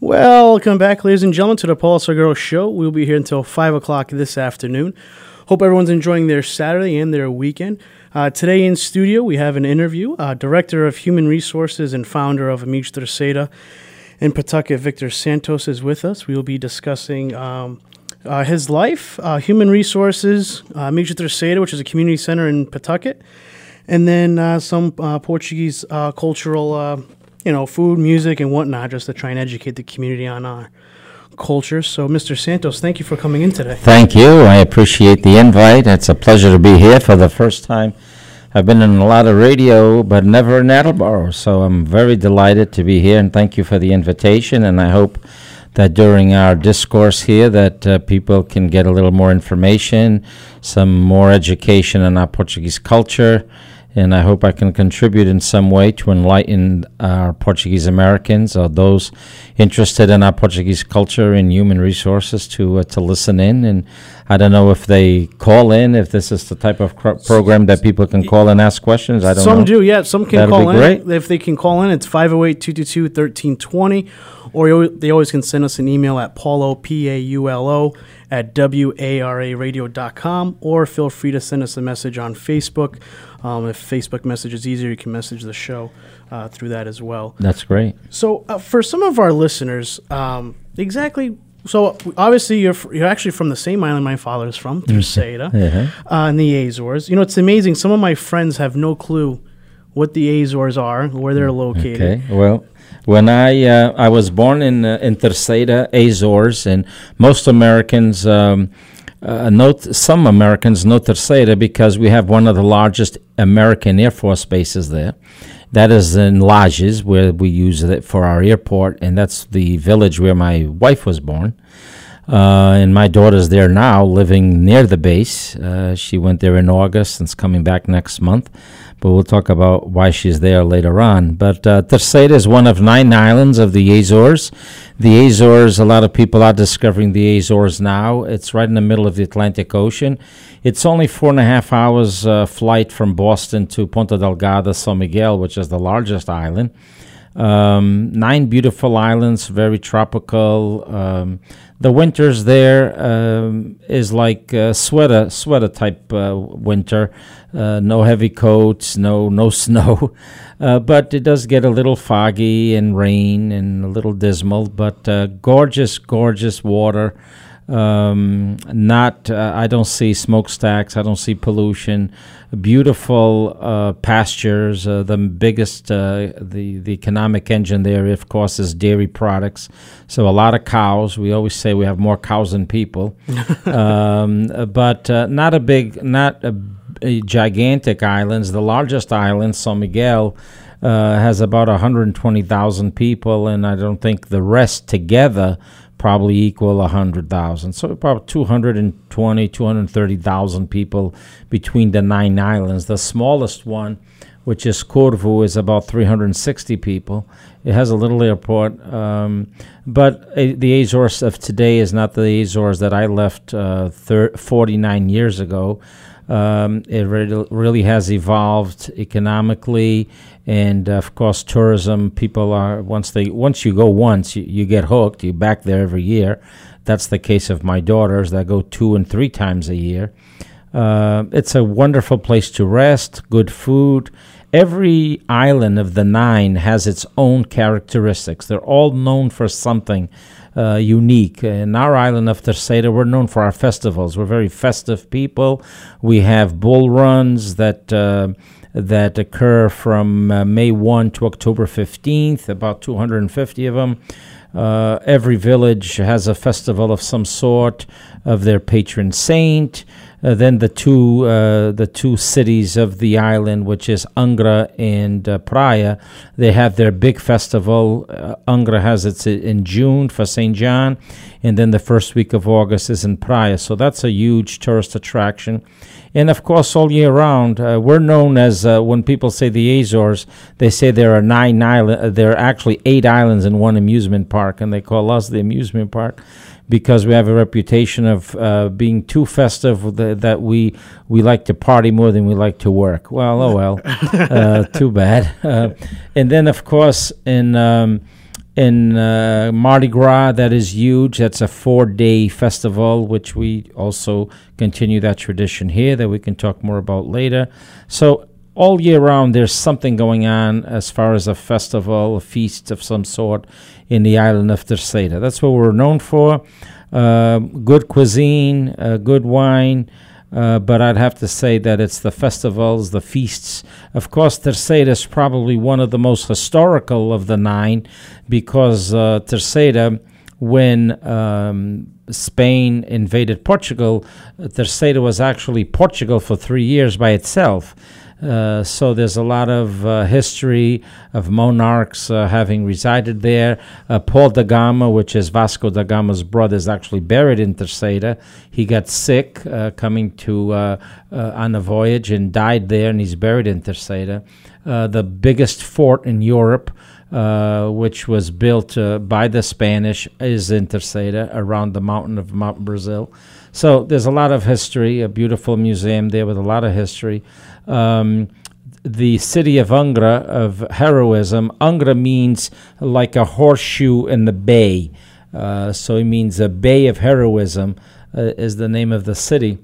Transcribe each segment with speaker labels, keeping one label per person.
Speaker 1: Welcome back, ladies and gentlemen, to the Paul Seguro Show. We'll be here until 5 o'clock this afternoon. Hope everyone's enjoying their Saturday and their weekend. Uh, today in studio, we have an interview. Uh, Director of Human Resources and founder of Amig Terceira in Pawtucket, Victor Santos, is with us. We will be discussing um, uh, his life, uh, human resources, uh, Amig Terceira, which is a community center in Pawtucket, and then uh, some uh, Portuguese cultural, you know, food, music, and whatnot, just to try and educate the community on our culture. So, Mr. Santos, thank you for coming in today.
Speaker 2: Thank you. I appreciate the invite. It's a pleasure to be here for the first time. I've been in a lot of radio, but never in Attleboro. So I'm very delighted to be here, and thank you for the invitation. And I hope that during our discourse here, that uh, people can get a little more information, some more education on our Portuguese culture, and I hope I can contribute in some way to enlighten our Portuguese Americans or those interested in our Portuguese culture and human resources to uh, to listen in. And I don't know if they call in, if this is the type of cr- program that people can call and ask questions. I don't
Speaker 1: some
Speaker 2: know.
Speaker 1: do, yeah. Some can
Speaker 2: That'd
Speaker 1: call
Speaker 2: be
Speaker 1: in.
Speaker 2: great.
Speaker 1: If they can call in, it's 508 222 1320. Or they always can send us an email at paulo, P A U L O, at WARAradio.com. Or feel free to send us a message on Facebook. Um, if Facebook message is easier, you can message the show uh, through that as well.
Speaker 2: That's great.
Speaker 1: So, uh, for some of our listeners, um, exactly. So, obviously, you're fr- you're actually from the same island my father is from, Terceira,
Speaker 2: Yeah.
Speaker 1: uh, in the Azores. You know, it's amazing. Some of my friends have no clue what the Azores are, where they're located.
Speaker 2: Okay. Well, when I uh, I was born in uh, in Terceira, Azores, and most Americans um, uh, know some Americans know Terceira because we have one of the largest American Air Force bases there. That is in Lajes, where we use it for our airport, and that's the village where my wife was born. Uh, and my daughter's there now, living near the base. Uh, she went there in August and is coming back next month. But we'll talk about why she's there later on. But uh, Terceira is one of nine islands of the Azores. The Azores, a lot of people are discovering the Azores now. It's right in the middle of the Atlantic Ocean. It's only four and a half hours uh, flight from Boston to Ponta Delgada, San Miguel, which is the largest island. Um, nine beautiful islands, very tropical. Um, the winters there um, is like uh, sweater sweater type uh, winter. Uh, no heavy coats, no no snow, uh, but it does get a little foggy and rain and a little dismal. But uh, gorgeous, gorgeous water. Um, not uh, I don't see smokestacks. I don't see pollution. Beautiful uh, pastures. Uh, the biggest uh, the the economic engine there, of course, is dairy products. So a lot of cows. We always say we have more cows than people, um, but uh, not a big, not a, a gigantic islands. The largest island, San Miguel. Uh, has about 120,000 people, and I don't think the rest together probably equal 100,000. So about 220, 230,000 people between the nine islands. The smallest one, which is Corvo, is about 360 people. It has a little airport, um, but the Azores of today is not the Azores that I left uh, thir- 49 years ago. Um, it really, really has evolved economically, and of course, tourism. People are once they once you go once, you, you get hooked. You're back there every year. That's the case of my daughters that go two and three times a year. Uh, it's a wonderful place to rest. Good food. Every island of the nine has its own characteristics. They're all known for something uh, unique. In our island of Terceira, we're known for our festivals. We're very festive people. We have bull runs that uh, that occur from uh, May 1 to October 15th, about 250 of them. Uh, every village has a festival of some sort of their patron saint. Uh, then the two uh, the two cities of the island, which is Angra and uh, Praia, they have their big festival. Uh, Angra has its in June for Saint John, and then the first week of August is in Praia. So that's a huge tourist attraction. And of course, all year round, uh, we're known as uh, when people say the Azores, they say there are nine islands. Uh, there are actually eight islands in one amusement park, and they call us the amusement park because we have a reputation of uh, being too festive th- that we we like to party more than we like to work. Well, oh well, uh, too bad. Uh, and then, of course, in um, in uh, Mardi Gras, that is huge. That's a four day festival, which we also continue that tradition here that we can talk more about later. So, all year round, there's something going on as far as a festival, a feast of some sort in the island of Terceira. That's what we're known for. Uh, good cuisine, uh, good wine. Uh, but I'd have to say that it's the festivals, the feasts. Of course, Terceira is probably one of the most historical of the nine because uh, Terceira, when um, Spain invaded Portugal, Terceira was actually Portugal for three years by itself. Uh, so there's a lot of uh, history of monarchs uh, having resided there. Uh, Paul da Gama, which is Vasco da Gama's brother, is actually buried in Terceira. He got sick uh, coming to on a voyage and died there, and he's buried in Terceira. the biggest fort in Europe. Which was built by the Spanish, is in Terceira, around the mountain of Mount Brazil. So there's a lot of history, a beautiful museum there with a lot of history um, the city of Angra of heroism. Angra means like a horseshoe in the bay. Uh, so it means a bay of heroism uh, is the name of the city.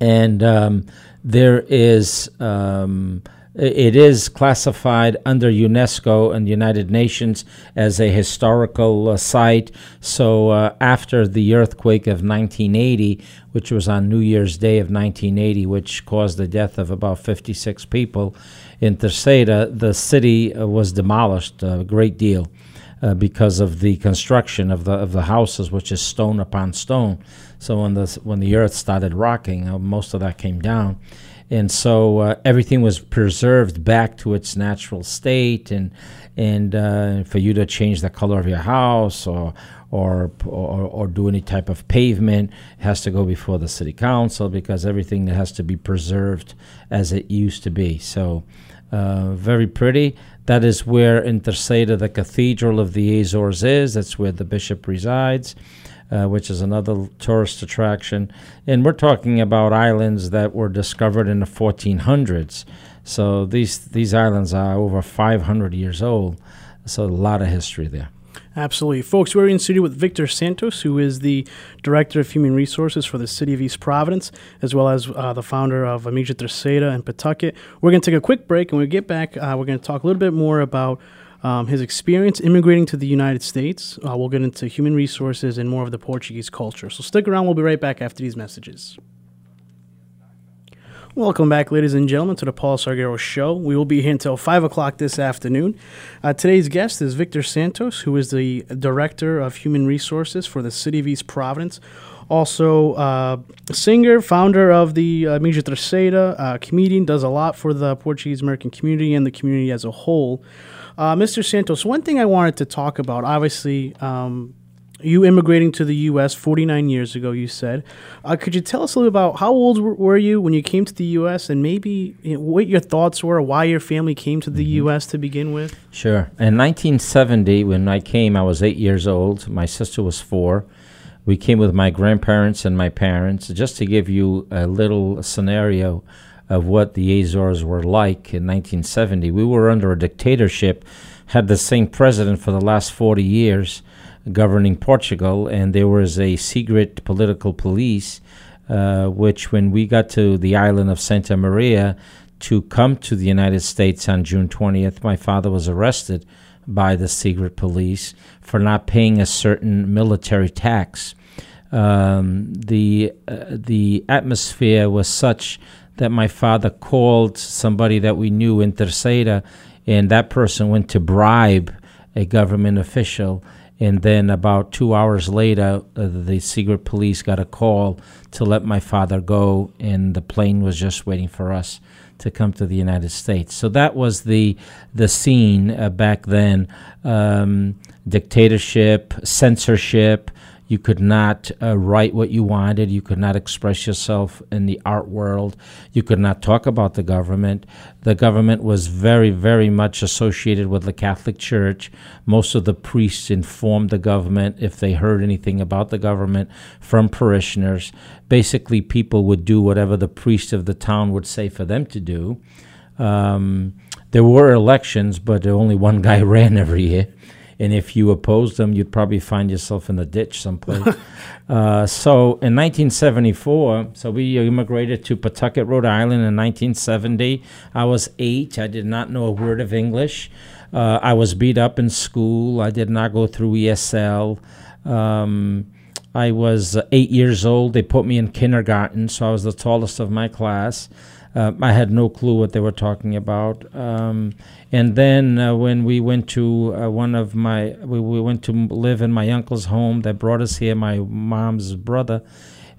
Speaker 2: And um, there is um, it is classified under UNESCO and the United Nations as a historical uh, site. So, uh, after the earthquake of 1980, which was on New Year's Day of 1980, which caused the death of about 56 people in Terceira, the city uh, was demolished a great deal. Uh, because of the construction of the of the houses, which is stone upon stone, so when the when the earth started rocking, uh, most of that came down, and so uh, everything was preserved back to its natural state and and uh, for you to change the color of your house or, or or or do any type of pavement has to go before the city council because everything has to be preserved as it used to be. So uh, very pretty. That is where in Terceira the cathedral of the Azores is. That's where the bishop resides uh, which is another tourist attraction. And we're talking about islands that were discovered in the 1400s. So these these islands are over 500 years old. So a lot of history there.
Speaker 1: Absolutely. Folks, we're in studio with Victor Santos, who is the Director of Human Resources for the City of East Providence, as well as uh, the founder of Amiga Terceira in Pawtucket. We're going to take a quick break, and when we get back, uh, we're going to talk a little bit more about um, his experience immigrating to the United States. Uh, we'll get into human resources and more of the Portuguese culture. So stick around. We'll be right back after these messages. Welcome back, ladies and gentlemen, to the Paul Sargero Show. We will be here until 5 o'clock this afternoon. Uh, today's guest is Victor Santos, who is the Director of Human Resources for the City of East Providence. Also, uh, singer, founder of the uh, Mídia Terceira, uh, comedian, does a lot for the Portuguese American community and the community as a whole. Uh, Mr. Santos, one thing I wanted to talk about, obviously, um, you immigrating to the U.S. 49 years ago, you said. Uh, could you tell us a little about how old were you when you came to the U.S. and maybe you know, what your thoughts were, why your family came to the mm-hmm. U.S. to begin with?
Speaker 2: Sure. In 1970, when I came, I was eight years old. My sister was four. We came with my grandparents and my parents. Just to give you a little scenario, of what the Azores were like in 1970. We were under a dictatorship, had the same president for the last 40 years governing Portugal, and there was a secret political police, uh, which, when we got to the island of Santa Maria to come to the United States on June 20th, my father was arrested by the secret police for not paying a certain military tax. Um, the uh, the atmosphere was such that my father called somebody that we knew in Terceira, and that person went to bribe a government official. And then about two hours later, uh, the secret police got a call to let my father go, and the plane was just waiting for us to come to the United States. So that was the the scene uh, back then: um, dictatorship, censorship, you could not uh, write what you wanted. You could not express yourself in the art world. You could not talk about the government. The government was very, very much associated with the Catholic Church. Most of the priests informed the government if they heard anything about the government from parishioners. Basically, people would do whatever the priest of the town would say for them to do. Um, there were elections, but only one guy ran every year and if you opposed them, you'd probably find yourself in a ditch someplace. uh, so in 1974, so we immigrated to Pawtucket, Rhode Island in 1970. I was eight. I did not know a word of English. Uh, I was beat up in school. I did not go through ESL. Um, I was eight years old. They put me in kindergarten, so I was the tallest of my class. Uh, I had no clue what they were talking about. Um, and then uh, when we went to uh, one of my, we, we went to live in my uncle's home that brought us here, my mom's brother.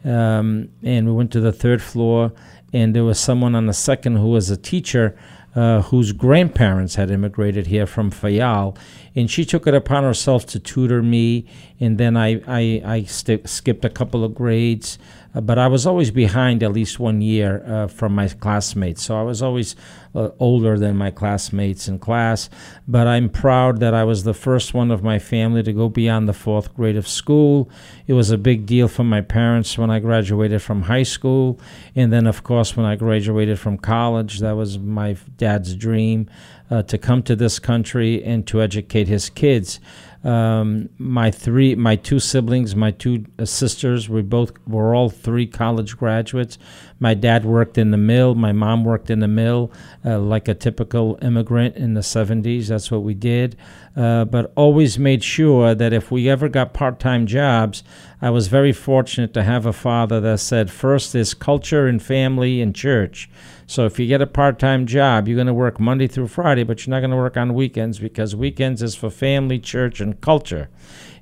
Speaker 2: Um, and we went to the third floor, and there was someone on the second who was a teacher uh, whose grandparents had immigrated here from Fayal, and she took it upon herself to tutor me. And then I I, I st- skipped a couple of grades, uh, but I was always behind at least one year uh, from my classmates. So I was always uh, older than my classmates in class. But I'm proud that I was the first one of my family to go beyond the fourth grade of school. It was a big deal for my parents when I graduated from high school. And then, of course, when I graduated from college, that was my dad's dream uh, to come to this country and to educate his kids. Um, my three, my two siblings, my two uh, sisters, we both were all three college graduates. My dad worked in the mill. My mom worked in the mill, uh, like a typical immigrant in the '70s. That's what we did. Uh, but always made sure that if we ever got part-time jobs, I was very fortunate to have a father that said, first is culture and family and church. So if you get a part-time job, you're going to work Monday through Friday, but you're not going to work on weekends because weekends is for family, church, and culture.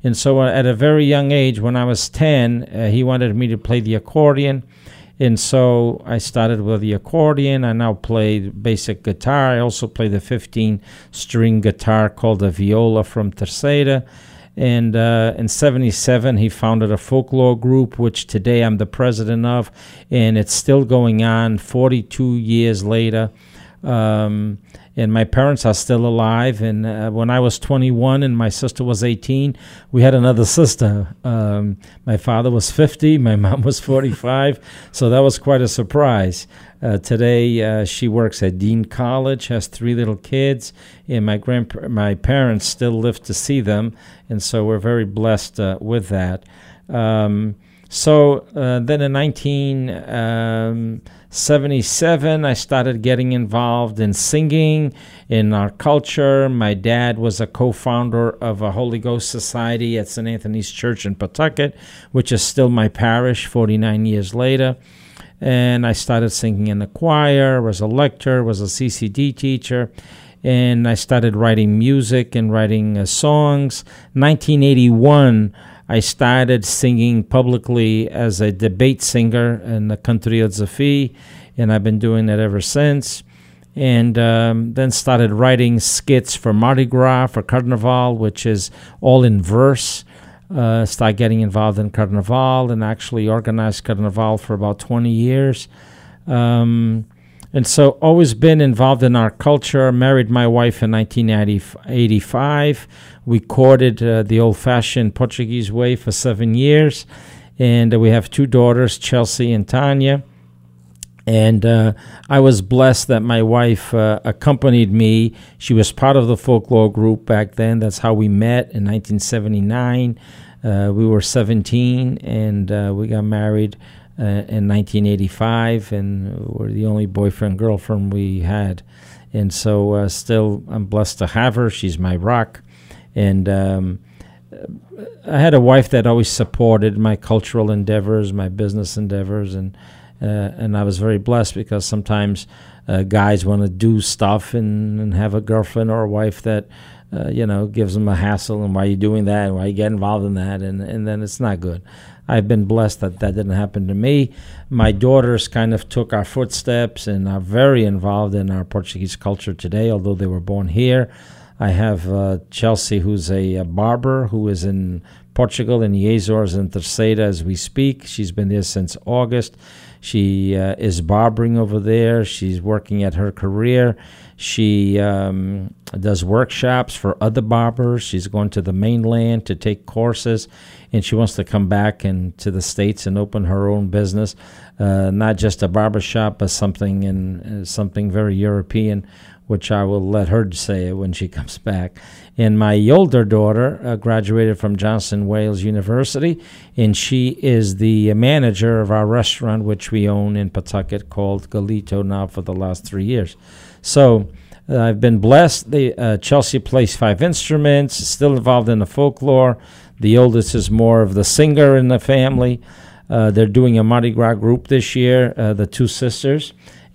Speaker 2: And so uh, at a very young age, when I was 10, uh, he wanted me to play the accordion. And so I started with the accordion. I now play basic guitar. I also play the 15 string guitar called the viola from Terceira. And uh, in 77, he founded a folklore group, which today I'm the president of, and it's still going on 42 years later. Um, and my parents are still alive. And uh, when I was 21 and my sister was 18, we had another sister. Um, my father was 50, my mom was 45, so that was quite a surprise. Uh, today, uh, she works at Dean College, has three little kids, and my grandpa- my parents still live to see them, and so we're very blessed uh, with that. Um, so uh, then in 19. um, I started getting involved in singing in our culture. My dad was a co founder of a Holy Ghost Society at St. Anthony's Church in Pawtucket, which is still my parish 49 years later and I started singing in the choir, was a lecturer, was a CCD teacher, and I started writing music and writing uh, songs. 1981, I started singing publicly as a debate singer in the country of Zafi, and I've been doing that ever since. And um, then started writing skits for Mardi Gras, for Carnival, which is all in verse uh, start getting involved in Carnival and actually organized Carnival for about 20 years. Um, and so always been involved in our culture. Married my wife in 1985. We courted uh, the old-fashioned Portuguese way for seven years, and uh, we have two daughters, Chelsea and Tanya. And uh, I was blessed that my wife uh, accompanied me. She was part of the folklore group back then. That's how we met in 1979. Uh, we were 17 and uh, we got married uh, in 1985, and we're the only boyfriend girlfriend we had. And so, uh, still, I'm blessed to have her. She's my rock. And um, I had a wife that always supported my cultural endeavors, my business endeavors, and uh, and I was very blessed because sometimes uh, guys want to do stuff and, and, have a girlfriend or a wife that uh, you know gives them a hassle and why are you doing that and why you get involved in that and and then it's not good. I've been blessed that that didn't happen to me. My daughters kind of took our footsteps and are very involved in our Portuguese culture today, although they were born here. I have uh, Chelsea, who's a, a, barber who is in Portugal in the Azores and Terceira as we speak. She's been there since August. She uh, is barbering over there. She's working at her career. She um, does workshops for other barbers. She's going to the mainland to take courses, and she wants to come back and to the states and open her own business, uh, not just a barber shop, but something in uh, something very European which I will let her say it when she comes back. And my older daughter uh, graduated from Johnson Wales University, and she is the manager of our restaurant, which we own in Pawtucket, called Galito now for the last three years. So uh, I've been blessed. The uh, Chelsea plays five instruments, still involved in the folklore. The oldest is more of the singer in the family. Uh, they're doing a Mardi Gras group this year, uh, the two sisters.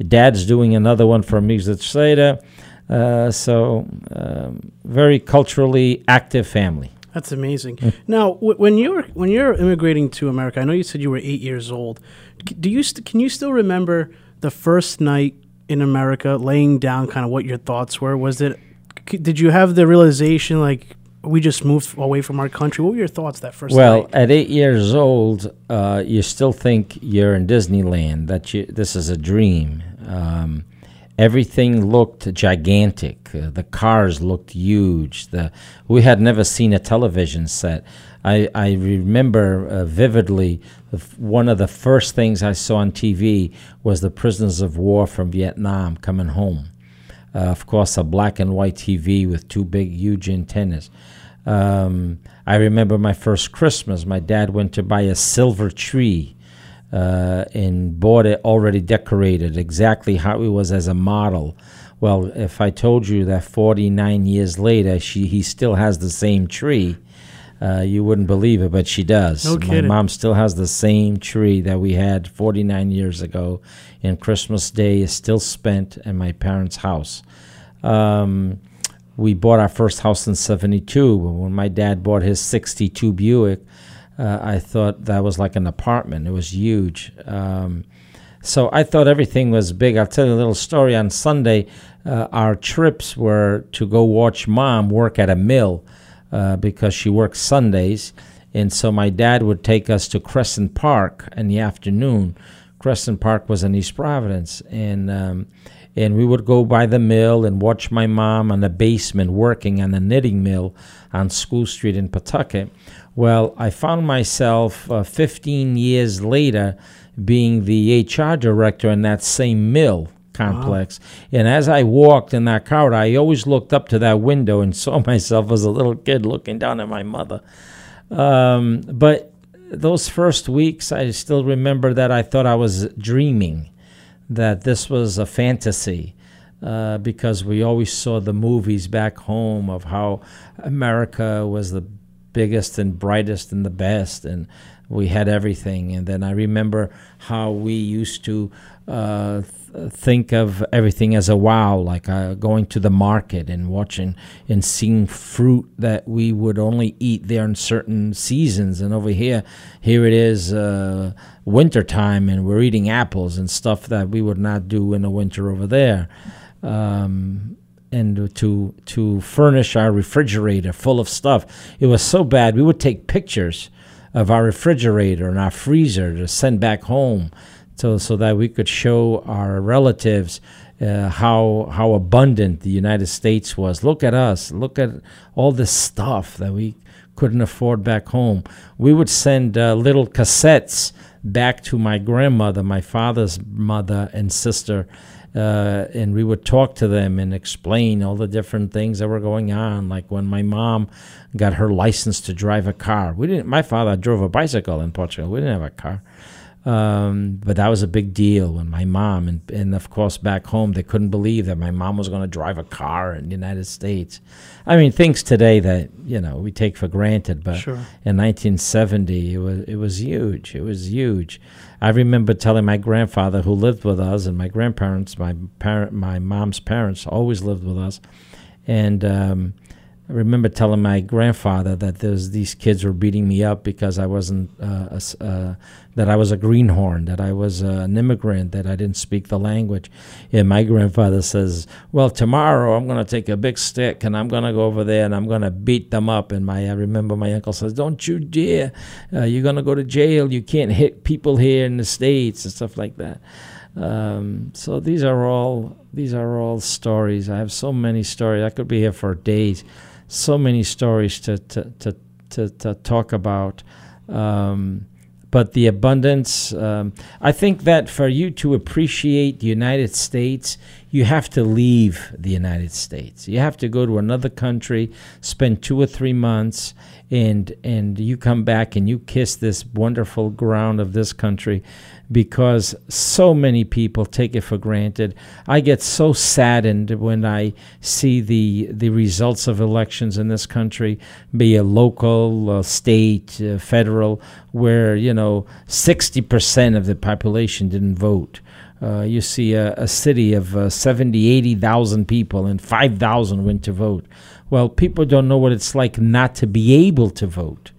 Speaker 2: Dad's doing another one for Music Seda. Uh, so, um, very culturally active family.
Speaker 1: That's amazing. Mm. Now, w- when you're when you're immigrating to America, I know you said you were eight years old. Do you st- can you still remember the first night in America, laying down kind of what your thoughts were? Was it did you have the realization like we just moved away from our country? What were your thoughts that first
Speaker 2: well,
Speaker 1: night?
Speaker 2: at eight years old, uh, you still think you're in Disneyland. That you this is a dream. Um, everything looked gigantic. Uh, the cars looked huge. The we had never seen a television set. I I remember uh, vividly one of the first things I saw on TV was the prisoners of war from Vietnam coming home. Uh, of course, a black and white TV with two big, huge antennas. Um, I remember my first Christmas. My dad went to buy a silver tree uh, and bought it already decorated, exactly how it was as a model. Well, if I told you that 49 years later, she he still has the same tree, uh, you wouldn't believe it, but she does.
Speaker 1: No kidding.
Speaker 2: My mom still has the same tree that we had 49 years ago, and Christmas Day is still spent in my parents' house. Um, we bought our first house in 72. When my dad bought his 62 Buick, uh, I thought that was like an apartment. It was huge. Um, so I thought everything was big. I'll tell you a little story. On Sunday, uh, our trips were to go watch mom work at a mill uh, because she works Sundays. And so my dad would take us to Crescent Park in the afternoon. Crescent Park was in East Providence. And, um, and we would go by the mill and watch my mom in the basement working on the knitting mill on School Street in Pawtucket. Well, I found myself uh, 15 years later being the HR director in that same mill complex. Wow. And as I walked in that car, I always looked up to that window and saw myself as a little kid looking down at my mother. Um, but those first weeks, I still remember that I thought I was dreaming, that this was a fantasy. Uh, because we always saw the movies back home of how America was the biggest and brightest and the best, and we had everything. And then I remember how we used to uh, think of everything as a wow, like uh, going to the market and watching and seeing fruit that we would only eat there in certain seasons. And over here, here it is uh, wintertime, and we're eating apples and stuff that we would not do in the winter over there. Um, and to to furnish our refrigerator full of stuff, it was so bad. We would take pictures of our refrigerator and our freezer to send back home so so that we could show our relatives uh, how how abundant the United States was. Look at us. Look at all this stuff that we couldn't afford back home. We would send uh, little cassettes back to my grandmother, my father's mother and sister, uh, and we would talk to them and explain all the different things that were going on. Like when my mom got her license to drive a car, we didn't. My father drove a bicycle in Portugal. We didn't have a car. Um, but that was a big deal when my mom and, and of course back home they couldn't believe that my mom was going to drive a car in the United States. I mean things today that you know we take for granted, but
Speaker 1: sure.
Speaker 2: in 1970 it was it was huge. It was huge. I remember telling my grandfather who lived with us and my grandparents, my parent, my mom's parents always lived with us, and um, I remember telling my grandfather that these kids were beating me up because I wasn't uh, a, uh, that I was a greenhorn, that I was uh, an immigrant, that I didn't speak the language. And my grandfather says, "Well, tomorrow I'm going to take a big stick and I'm going to go over there and I'm going to beat them up." And my I remember my uncle says, "Don't you dare! Uh, you're going to go to jail. You can't hit people here in the states and stuff like that." Um, so these are all these are all stories. I have so many stories. I could be here for days so many stories to to to to, to talk about. Um, but the abundance, um, I think that for you to appreciate the United States, you have to leave the United States. You have to go to another country, spend two or three months, and and you come back and you kiss this wonderful ground of this country because so many people take it for granted. I get so saddened when I see the the results of elections in this country, be it local, uh, state, uh, federal, where you know sixty percent of the population didn't vote. Uh, you see a, a city of uh, 70, 80,000 people and 5,000 went to vote. Well, people don't know what it's like not to be able to vote.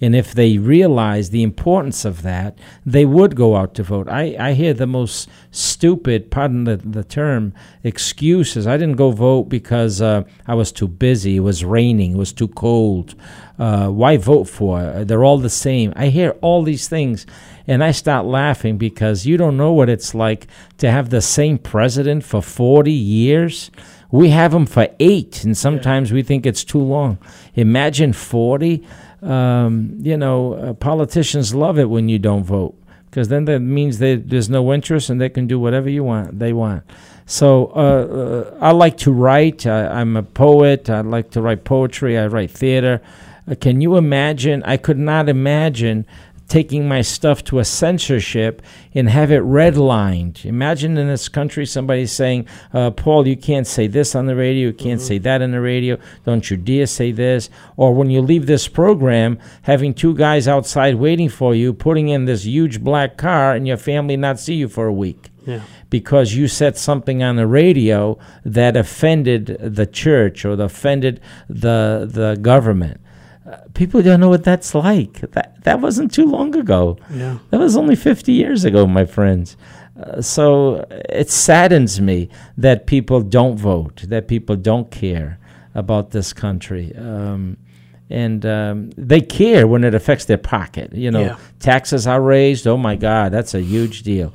Speaker 2: And if they realize the importance of that, they would go out to vote. I, I hear the most stupid, pardon the, the term, excuses. I didn't go vote because uh, I was too busy. It was raining. It was too cold. Uh, why vote for? They're all the same. I hear all these things. And I start laughing because you don't know what it's like to have the same president for 40 years. We have them for eight, and sometimes yeah. we think it's too long. Imagine 40. Um, you know, uh, politicians love it when you don't vote because then that means there's no interest and they can do whatever you want they want. So uh, uh, I like to write. I, am a poet. I like to write poetry. I write theater. Uh, can you imagine? I could not imagine taking my stuff to a censorship and have it redlined. Imagine in this country somebody saying, uh, Paul, you can't say this on the radio, you can't mm-hmm. say that on the radio, don't you dare say this. Or when you leave this program, having two guys outside waiting for you, putting in this huge black car, and your family not see you for a week.
Speaker 1: Yeah.
Speaker 2: Because you said something on the radio that offended the church or offended the the government people don't know what that's like. That that wasn't too long ago.
Speaker 1: Yeah.
Speaker 2: That was only 50 years ago, my friends. Uh, so it saddens me that people don't vote, that people don't care about this country. Um, and um, they care when it affects their pocket. You know,
Speaker 1: yeah.
Speaker 2: taxes are raised. Oh my God, that's a huge deal.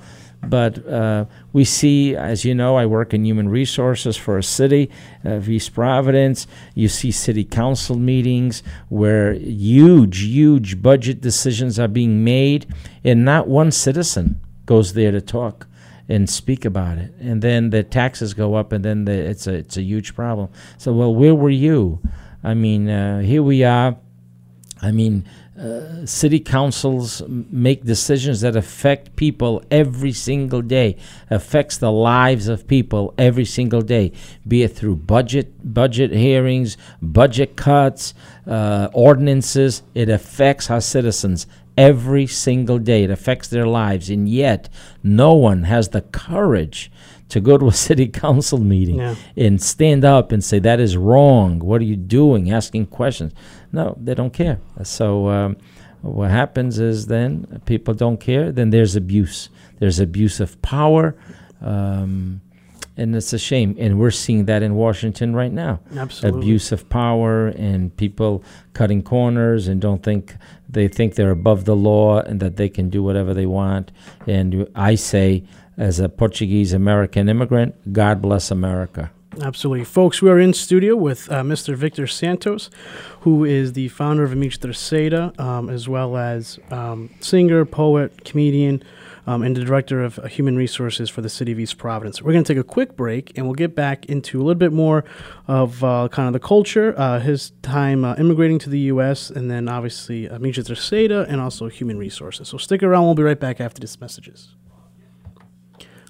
Speaker 2: But uh, we see, as you know, I work in human resources for a city, uh, East Providence. You see city council meetings where huge, huge budget decisions are being made, and not one citizen goes there to talk and speak about it. And then the taxes go up, and then the, it's a it's a huge problem. So, well, where were you? I mean, uh, here we are. I mean, uh, city councils make decisions that affect people every single day affects the lives of people every single day be it through budget budget hearings budget cuts uh, ordinances. It affects our citizens every single day. It affects their lives. And yet no one has the courage to go to a city council meeting
Speaker 1: yeah.
Speaker 2: and stand up and say that is wrong what are you doing asking questions no, they don't care. So um, what happens is then people don't care. Then there's abuse. There's abuse of power. Um, and it's a shame. And we're seeing that in Washington right now.
Speaker 1: Absolutely.
Speaker 2: Abuse of power and people cutting corners and don't think they think they're above the law and that they can do whatever they want. And I say, as a Portuguese American immigrant, God bless America.
Speaker 1: Absolutely. Folks, we are in studio with uh, Mr. Victor Santos, who is the founder of Amigos Terceira, um, as well as um, singer, poet, comedian, um, and the director of uh, human resources for the city of East Providence. We're going to take a quick break, and we'll get back into a little bit more of uh, kind of the culture, uh, his time uh, immigrating to the U.S., and then obviously Amigos Terceira, and also human resources. So stick around. We'll be right back after these messages.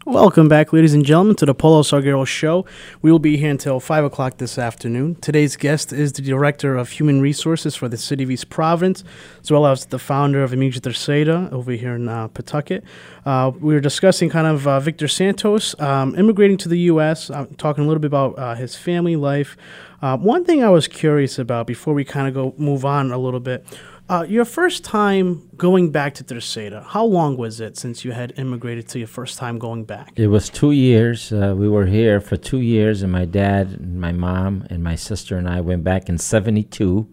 Speaker 1: Welcome back, ladies and gentlemen, to the Polo Salguero Show. We will be here until 5 o'clock this afternoon. Today's guest is the Director of Human Resources for the City of East Providence, as well as the founder of Amigos Terceira over here in uh, Pawtucket. Uh, we were discussing kind of uh, Victor Santos um, immigrating to the U.S., uh, talking a little bit about uh, his family life. Uh, one thing I was curious about before we kind of go move on a little bit uh, your first time going back to Terceira, how long was it since you had immigrated to your first time going back?
Speaker 2: It was two years. Uh, we were here for two years, and my dad, and my mom, and my sister and I went back in 72.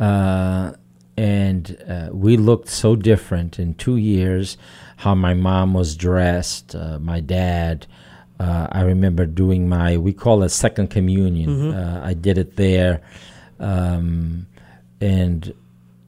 Speaker 2: Uh, and uh, we looked so different in two years how my mom was dressed, uh, my dad. Uh, I remember doing my, we call it second communion.
Speaker 1: Mm-hmm.
Speaker 2: I did it there. Um, and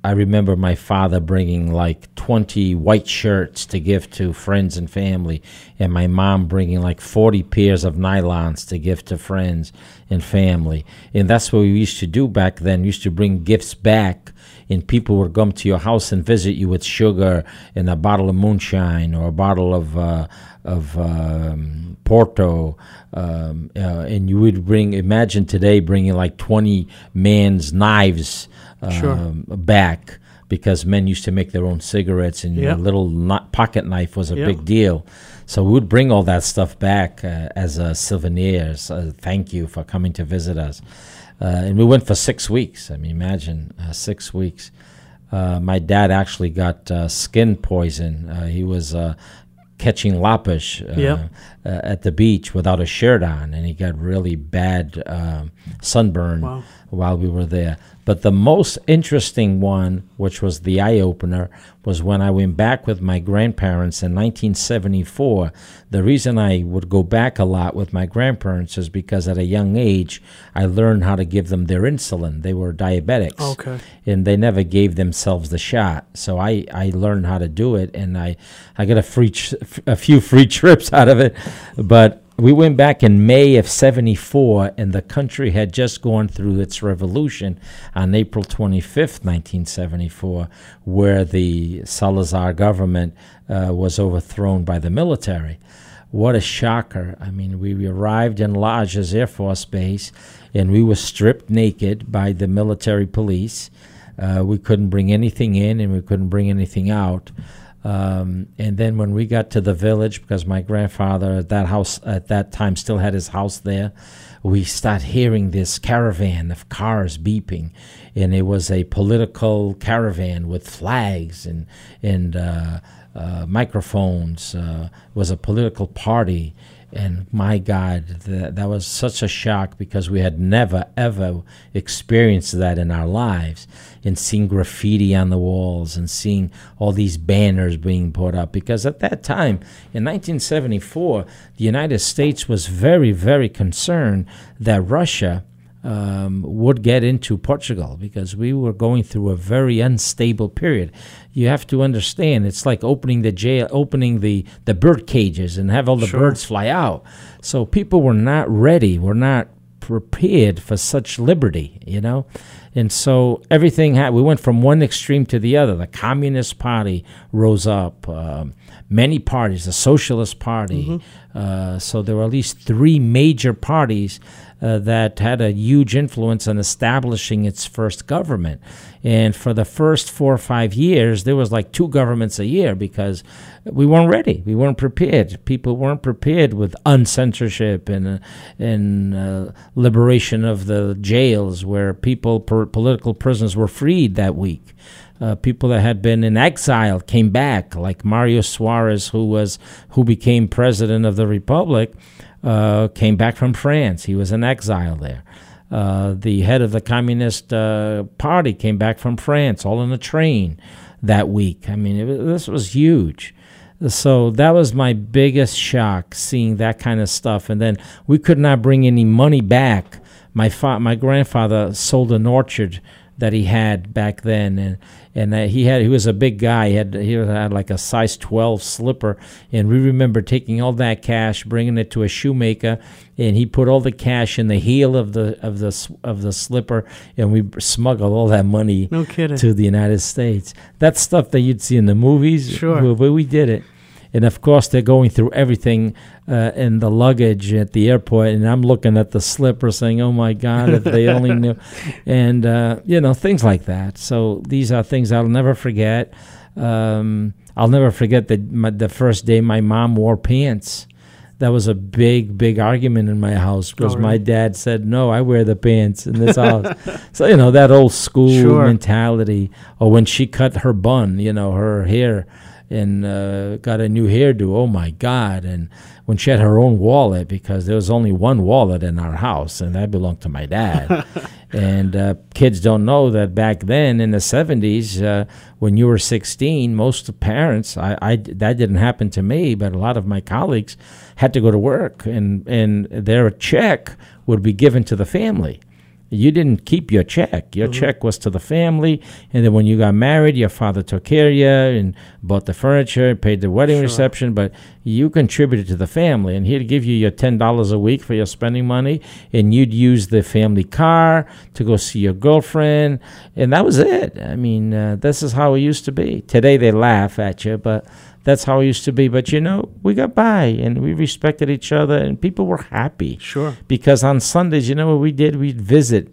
Speaker 2: I remember my father bringing like 20 white shirts to give to friends and family, and my mom bringing like 40 pairs of nylons to give to friends and family. And that's what we used to do back then. We used to bring gifts back, and people would come to your house and visit you with sugar and a bottle of moonshine or a bottle of. Uh, of um, Porto, um, uh, and you would bring. Imagine today bringing like twenty man's knives
Speaker 1: Sure.
Speaker 2: um, back because men used to make their own cigarettes, and
Speaker 1: Yeah.
Speaker 2: a little not, pocket knife was a
Speaker 1: Yeah.
Speaker 2: big deal. So we would bring all that stuff back uh, as a souvenir. a thank you for coming to visit us. Uh, and we went for six weeks. I mean, imagine uh, six weeks. Uh, my dad actually got uh, skin poison. Uh, he was uh, catching lapish uh,
Speaker 1: Yeah.
Speaker 2: uh, at the beach without a shirt on, and he got really bad um, sunburn
Speaker 1: Wow.
Speaker 2: While we were there. But the most interesting one, which was the eye opener, was when I went back with my grandparents in 1974. The reason I would go back a lot with my grandparents is because at a young age, I learned how to give them their insulin. They were diabetics
Speaker 1: Okay.
Speaker 2: and they never gave themselves the shot. So I, I learned how to do it, and I, I got a free tr- a few free trips out of it. But we went back in May of '74, and the country had just gone through its revolution on April 25th, 1974, where the Salazar government uh, was overthrown by the military. What a shocker. I mean, we arrived in Lajes Air Force Base and we were stripped naked by the military police. Uh, we couldn't bring anything in and we couldn't bring anything out. Um, and then when we got to the village, because my grandfather at that house at that time still had his house there, we start hearing this caravan of cars beeping, and it was a political caravan with flags and and uh, microphones. Uh, was a political party, and my God, that, that was such a shock because we had never ever experienced that in our lives. And seeing graffiti on the walls and seeing all these banners being put up. Because at that time, in 1974, the United States was very, very concerned that Russia um, would get into Portugal because we were going through a very unstable period. You have to understand, it's like opening the jail, opening the, the bird cages and have all the
Speaker 1: Sure.
Speaker 2: birds fly out. So people were not ready, were not prepared for such liberty, you know? And so everything had, we went from one extreme to the other. The Communist Party rose up, um, many parties, the Socialist Party. Uh, so there were at least three major parties uh, that had a huge influence on establishing its first government. And for the first four or five years, there was like two governments a year because we weren't ready. We weren't prepared. People weren't prepared with uncensorship and uh, and uh, liberation of the jails where people, per, political prisoners, were freed that week. Uh, people that had been in exile came back, like Mario Soares, who was who became president of the republic, uh, came back from France. He was in exile there. Uh, the head of the Communist uh, Party came back from France, all in a train that week. I mean, it, this was huge. So that was my biggest shock, seeing that kind of stuff. And then we could not bring any money back. My fa- my grandfather sold an orchard that he had back then, and and uh, he had he was a big guy. He had he had like a size twelve slipper, and we remember taking all that cash, bringing it to a shoemaker, and he put all the cash in the heel of the of the of the slipper, and we smuggled all that money
Speaker 1: No kidding.
Speaker 2: to the United States. That's stuff that you'd see in the movies.
Speaker 1: Sure.
Speaker 2: But we did it. And of course, they're going through everything uh, in the luggage at the airport, and I'm looking at the slipper, saying, "Oh my God, if they only knew," and uh, you know things like that. So these are things I'll never forget. Um, I'll never forget the my, the first day my mom wore pants. That was a big, big argument in my house because
Speaker 1: Oh,
Speaker 2: my dad said, "No, I wear the pants in this house." so you know that old school
Speaker 1: Sure.
Speaker 2: mentality. Or when she cut her bun, you know, her hair and uh, got a new hairdo. Oh my God! And when she had her own wallet, because there was only one wallet in our house, and that belonged to my dad. and uh, kids don't know that back then in the '70s, uh, when you were 16, most parents, I, I that didn't happen to me, but a lot of my colleagues had to go to work, and and their check would be given to the family You didn't keep your check. Your check was to the family, and then when you got married, your father took care of you and bought the furniture, paid the wedding
Speaker 1: Sure.
Speaker 2: reception. But you contributed to the family, and he'd give you your ten dollars a week for your spending money, and you'd use the family car to go see your girlfriend, and that was it. I mean, uh, this is how it used to be. Today they laugh at you, but that's how it used to be. But you know, we got by, and we respected each other, and people were happy
Speaker 1: Sure.
Speaker 2: because on Sundays, you know what we did? We'd visit.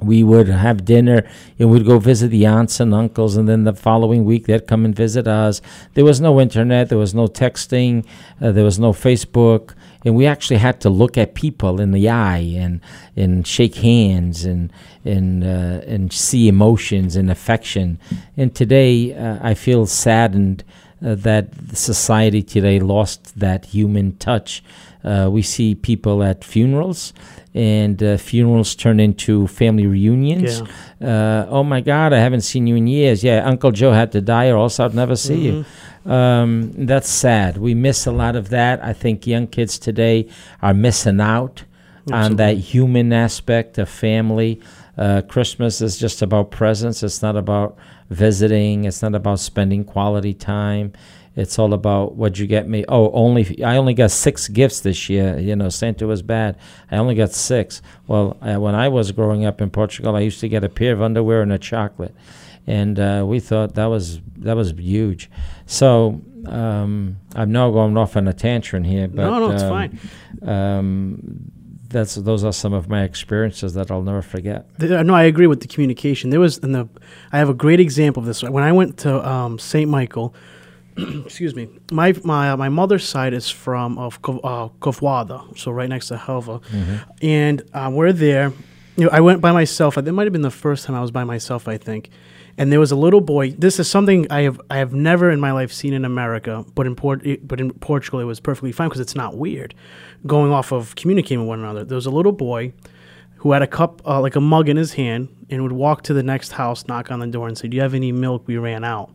Speaker 2: We would have dinner and we'd go visit the aunts and uncles, and then the following week they'd come and visit us. There was no internet, there was no texting, uh, there was no Facebook, and we actually had to look at people in the eye and and shake hands and and uh, and see emotions and affection. And today, uh, I feel saddened uh, that society today lost that human touch. Uh, we see people at funerals, and uh, funerals turn into family reunions. Uh, oh my God, I haven't seen you in years. Yeah, Uncle Joe had to die, or else I'd never see you. Um, that's sad. We miss a lot of that. I think young kids today are missing out on that human aspect of family. Uh, Christmas is just about presents. It's not about visiting. It's not about spending quality time. It's all about what you get me. Oh, only I only got six gifts this year. You know, Santa was bad. I only got six. Well, uh, when I was growing up in Portugal, I used to get a pair of underwear and a chocolate, and uh, we thought that was that was huge. So um, I'm now going off on a tantrum here, but
Speaker 1: no, no, it's
Speaker 2: um,
Speaker 1: fine.
Speaker 2: um, that's those are some of my experiences that I'll never forget.
Speaker 1: Th- No, I agree with the communication. There was, in the, I have a great example of this. When I went to um, St. Michael, excuse me, my my my mother's side is from of uh, so right next to Helva, and uh, we're there. You know, I went by myself. That might have been the first time I was by myself, I think. And there was a little boy. This is something I have I have never in my life seen in America, but in Port but in Portugal it was perfectly fine because it's not weird. Going off of communicating with one another, there was a little boy who had a cup, uh, like a mug in his hand, and would walk to the next house, knock on the door, and say, "Do you have any milk? We ran out."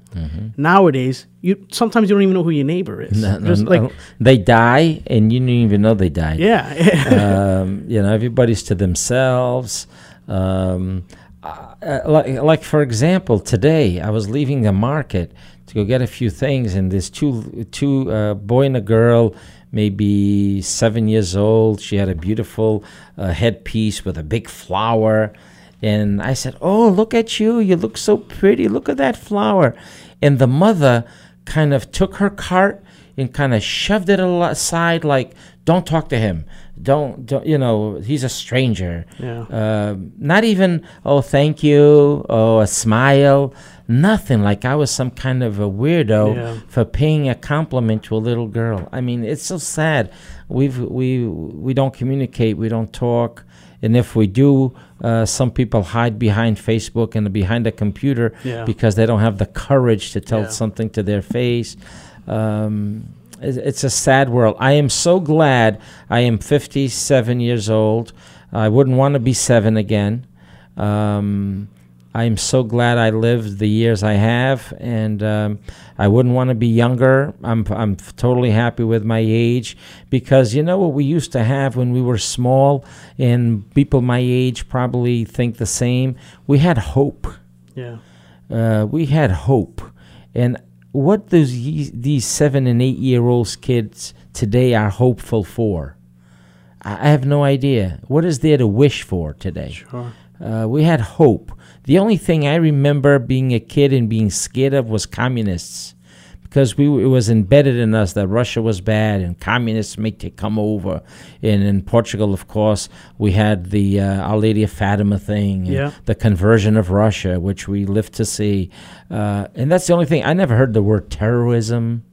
Speaker 1: Nowadays, you sometimes you don't even know who your neighbor is.
Speaker 2: No, no,
Speaker 1: Just
Speaker 2: no,
Speaker 1: like,
Speaker 2: they die, and you don't even know they died.
Speaker 1: yeah,
Speaker 2: um, you know, everybody's to themselves. Um, uh, like, like for example, today I was leaving the market to go get a few things, and there's two two uh, boy and a girl, maybe seven years old. She had a beautiful uh, headpiece with a big flower, and I said, "Oh, look at you! You look so pretty. Look at that flower." And the mother kind of took her cart and kind of shoved it aside, like, "Don't talk to him. Don't, don't you know? He's a stranger."
Speaker 1: yeah.
Speaker 2: Um, not even, "Oh, thank you," oh, a smile, nothing. Like I was some kind of a weirdo
Speaker 1: Yeah.
Speaker 2: for paying a compliment to a little girl. I mean, it's so sad. We've we we don't communicate. We don't talk. And if we do, uh, some people hide behind Facebook and behind a computer
Speaker 1: Yeah.
Speaker 2: because they don't have the courage to tell something to their face. Um, it's a sad world. I am so glad I am 57 years old. I wouldn't want to be seven again. Um, I am so glad I lived the years I have, and um, I wouldn't want to be younger. I'm I'm totally happy with my age because you know what we used to have when we were small, and people my age probably think the same. We had hope
Speaker 1: yeah.
Speaker 2: uh, we had hope. And what ye- these seven and eight year olds kids today are hopeful for? I I have no idea. What is there to wish for today?
Speaker 1: Sure.
Speaker 2: Uh, we had hope. The only thing I remember being a kid and being scared of was communists, because we it was embedded in us that Russia was bad and communists may to come over. And in Portugal, of course, we had the uh, Our Lady of Fatima thing,
Speaker 1: Yeah.
Speaker 2: the conversion of Russia, which we lived to see. Uh, and that's the only thing I never heard the word terrorism.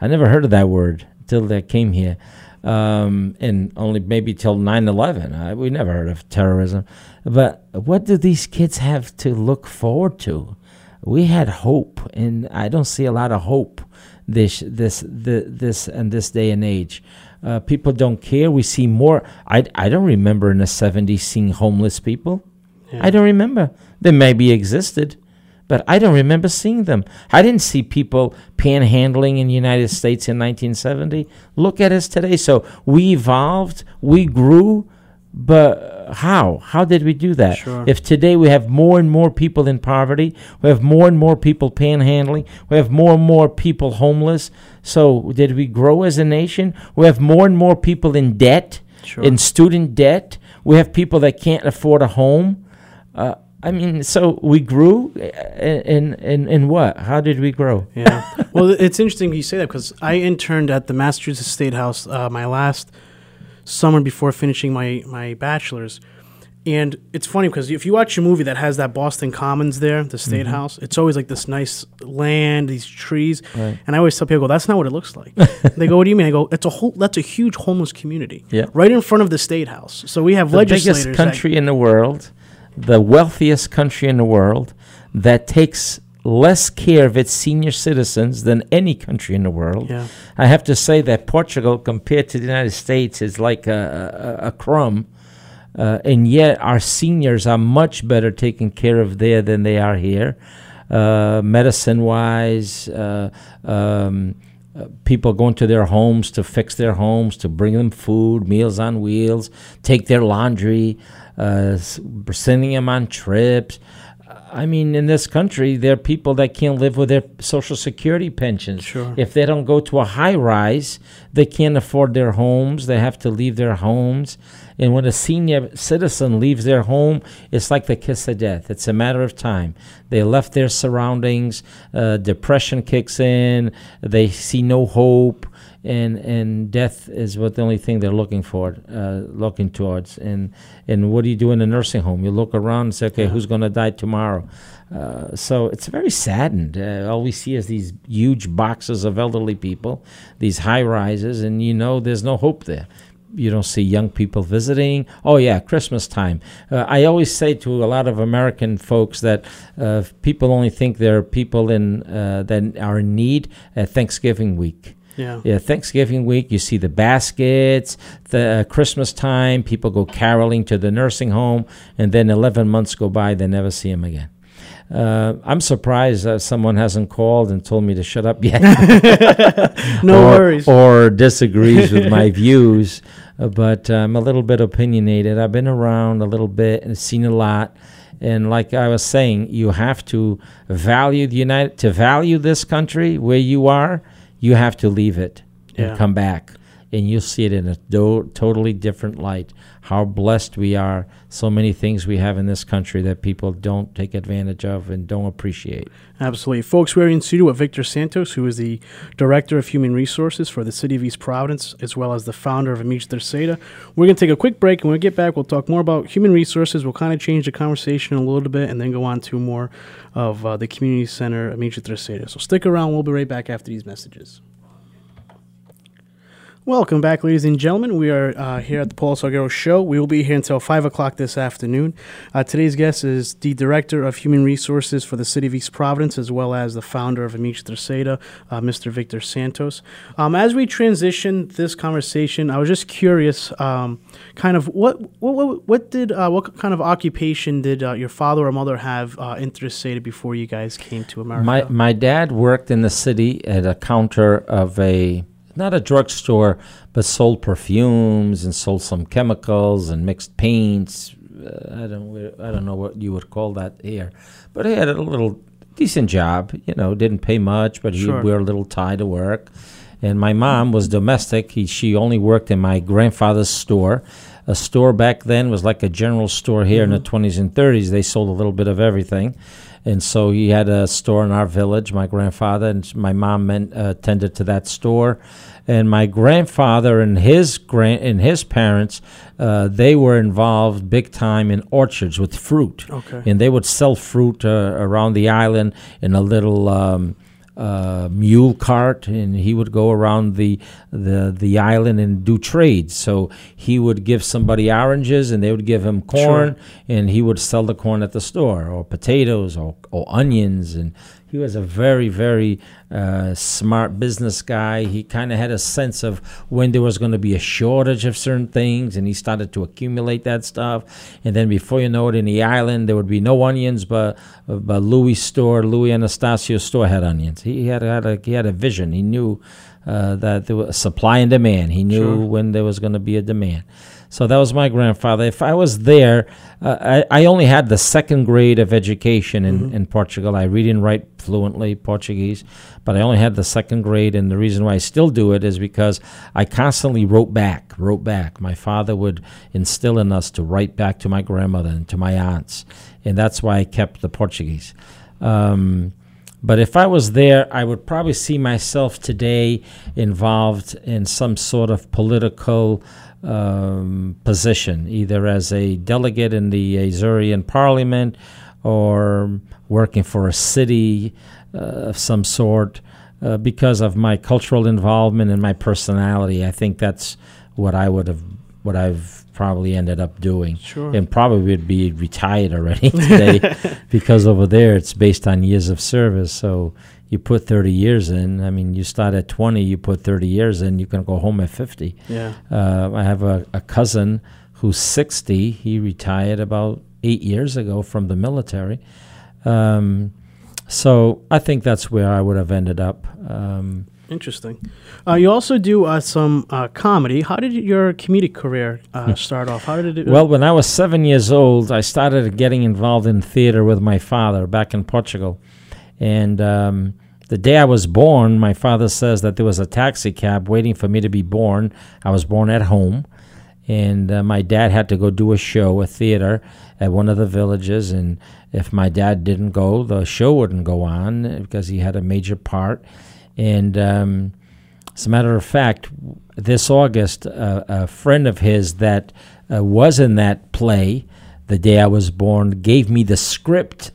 Speaker 2: I never heard of that word until I came here. Um, and only maybe till 9 11. We never heard of terrorism. But what do these kids have to look forward to? We had hope, and I don't see a lot of hope this this this, this and this day and age. Uh, people don't care. We see more. I, I don't remember in the 70s seeing homeless people. I don't remember. They maybe existed, but I don't remember seeing them. I didn't see people panhandling in the United States in 1970. Look at us today. So we evolved, we grew, But how? How did we do that?
Speaker 1: Sure.
Speaker 2: If today we have more and more people in poverty, we have more and more people panhandling, we have more and more people homeless. So did we grow as a nation? We have more and more people in debt,
Speaker 1: Sure.
Speaker 2: in student debt. We have people that can't afford a home. Uh, I mean, so we grew uh, in in in what? How did we grow?
Speaker 1: Yeah. well, it's interesting you say that because I interned at the Massachusetts State House uh, my last summer before finishing my, my bachelor's. And it's funny because if you watch a movie that has that Boston Commons there, the State mm-hmm. House, it's always like this nice land, these trees.
Speaker 2: Right.
Speaker 1: And I always tell people, go, that's not what it looks like. they go, what do you mean? I go, it's a whole, that's a huge homeless community.
Speaker 2: Yeah.
Speaker 1: Right in front of the State House. So we have
Speaker 2: the
Speaker 1: legislators.
Speaker 2: biggest country in the world, the wealthiest country in the world, that takes less care of its senior citizens than any country in the world.
Speaker 1: yeah.
Speaker 2: I have to say that Portugal, compared to the United States, is like a, a, a crumb. Uh, and yet, our seniors are much better taken care of there than they are here, uh, medicine wise. Uh, um, uh, people going to their homes to fix their homes, to bring them food, meals on wheels, take their laundry, uh, sending them on trips. I mean, in this country, there are people that can't live with their Social Security pensions.
Speaker 1: Sure.
Speaker 2: If they don't go to a high rise, they can't afford their homes. They have to leave their homes. And when a senior citizen leaves their home, it's like the kiss of death. It's a matter of time. They left their surroundings. Uh, depression kicks in. They see no hope, and and death is what the only thing they're looking for, uh, looking towards. And and what do you do in a nursing home? You look around and say, okay,
Speaker 1: Yeah.
Speaker 2: who's going to die tomorrow? Uh, so it's very saddened. Uh, all we see is these huge boxes of elderly people, these high rises, and you know there's no hope there. You don't see young people visiting. Oh yeah, Christmas time. Uh, I always say to a lot of American folks that uh, people only think there are people in uh, that are in need at Thanksgiving week.
Speaker 1: Yeah.
Speaker 2: Yeah, Thanksgiving week, you see the baskets. The uh, Christmas time, people go caroling to the nursing home, and then 11 months go by, they never see him again. Uh, I'm surprised that someone hasn't called and told me to shut up yet.
Speaker 1: No
Speaker 2: or,
Speaker 1: worries.
Speaker 2: Or disagrees with my views, uh, but I'm a little bit opinionated. I've been around a little bit and seen a lot. And like I was saying, you have to value the United to value this country where you are. You have to leave it and
Speaker 1: Yeah.
Speaker 2: come back, and you'll see it in a do- totally different light. How blessed we are! So many things we have in this country that people don't take advantage of and don't appreciate.
Speaker 1: Absolutely. Folks, we're in studio with Victor Santos, who is the Director of Human Resources for the City of East Providence, as well as the founder of Amigos Terceira. We're going to take a quick break, and when we get back, we'll talk more about human resources. We'll kind of change the conversation a little bit and then go on to more of uh, the Community Center Amigos Terceira. So stick around. We'll be right back after these messages. Welcome back, ladies and gentlemen. We are uh, here at the Paul Salgueiro Show. We will be here until 5 o'clock this afternoon. Uh, today's guest is the Director of Human Resources for the City of East Providence, as well as the founder of Amigos Terceira, uh, Mr. Victor Santos. Um, as we transition this conversation, I was just curious, um, kind of what what what, did uh, what kind of occupation did uh, your father or mother have uh, in Terceira before you guys came to America?
Speaker 2: My my dad worked in the city at a counter of a not a drugstore, but sold perfumes and sold some chemicals and mixed paints. Uh, I don't I don't know what you would call that here, but he had a little decent job. You know, didn't pay much, but he'd wear a little tie to work. And my mom was domestic. He, she only worked in my grandfather's store. A store back then was like a general store here in the 20s and 30s. They sold a little bit of everything. And so he had a store in our village, my grandfather, and my mom meant, uh, tended to that store. And my grandfather and his grand and his parents, uh, they were involved big time in orchards with fruit
Speaker 1: Okay.
Speaker 2: and they would sell fruit uh, around the island in a little um, uh, mule cart, and he would go around the, the the island and do trades. So he would give somebody oranges, and they would give him corn, and he would sell the corn at the store, or potatoes, or, or onions, and he was a very very uh, smart business guy. He kind of had a sense of when there was going to be a shortage of certain things, and he started to accumulate that stuff. And then before you know it, in the island there would be no onions, but but Louis store, Louis Anastasio's store had onions. He had had a he had a vision. He knew uh, that there was supply and demand. He knew
Speaker 1: Sure.
Speaker 2: when there was going to be a demand. So that was my grandfather. If I was there, uh, I, I only had the second grade of education in, in Portugal. I read and write fluently Portuguese, but I only had the second grade. And the reason why I still do it is because I constantly wrote back, wrote back. My father would instill in us to write back to my grandmother and to my aunts. And that's why I kept the Portuguese. Um, but if I was there, I would probably see myself today involved in some sort of political um, position, either as a delegate in the Azorean Parliament or working for a city uh, of some sort. Uh, because of my cultural involvement and my personality, I think that's what I would have, what I've probably ended up doing.
Speaker 1: Sure.
Speaker 2: And probably would be retired already today because over there it's based on years of service. So you put 30 years in. I mean, you start at 20, you put 30 years in, you can go home at 50.
Speaker 1: Yeah.
Speaker 2: Uh, I have a, a cousin who's 60. He retired about eight years ago from the military. Um, so I think that's where I would have ended up. Um,
Speaker 1: Interesting. Uh, you also do uh, some uh, comedy. How did your comedic career uh, start off? How did it?
Speaker 2: well, when I was seven years old, I started getting involved in theater with my father back in Portugal. And um, the day I was born, my father says that there was a taxi cab waiting for me to be born. I was born at home. And uh, my dad had to go do a show, a theater, at one of the villages. And if my dad didn't go, the show wouldn't go on because he had a major part. And um, as a matter of fact, this August, uh, a friend of his that uh, was in that play the day I was born gave me the script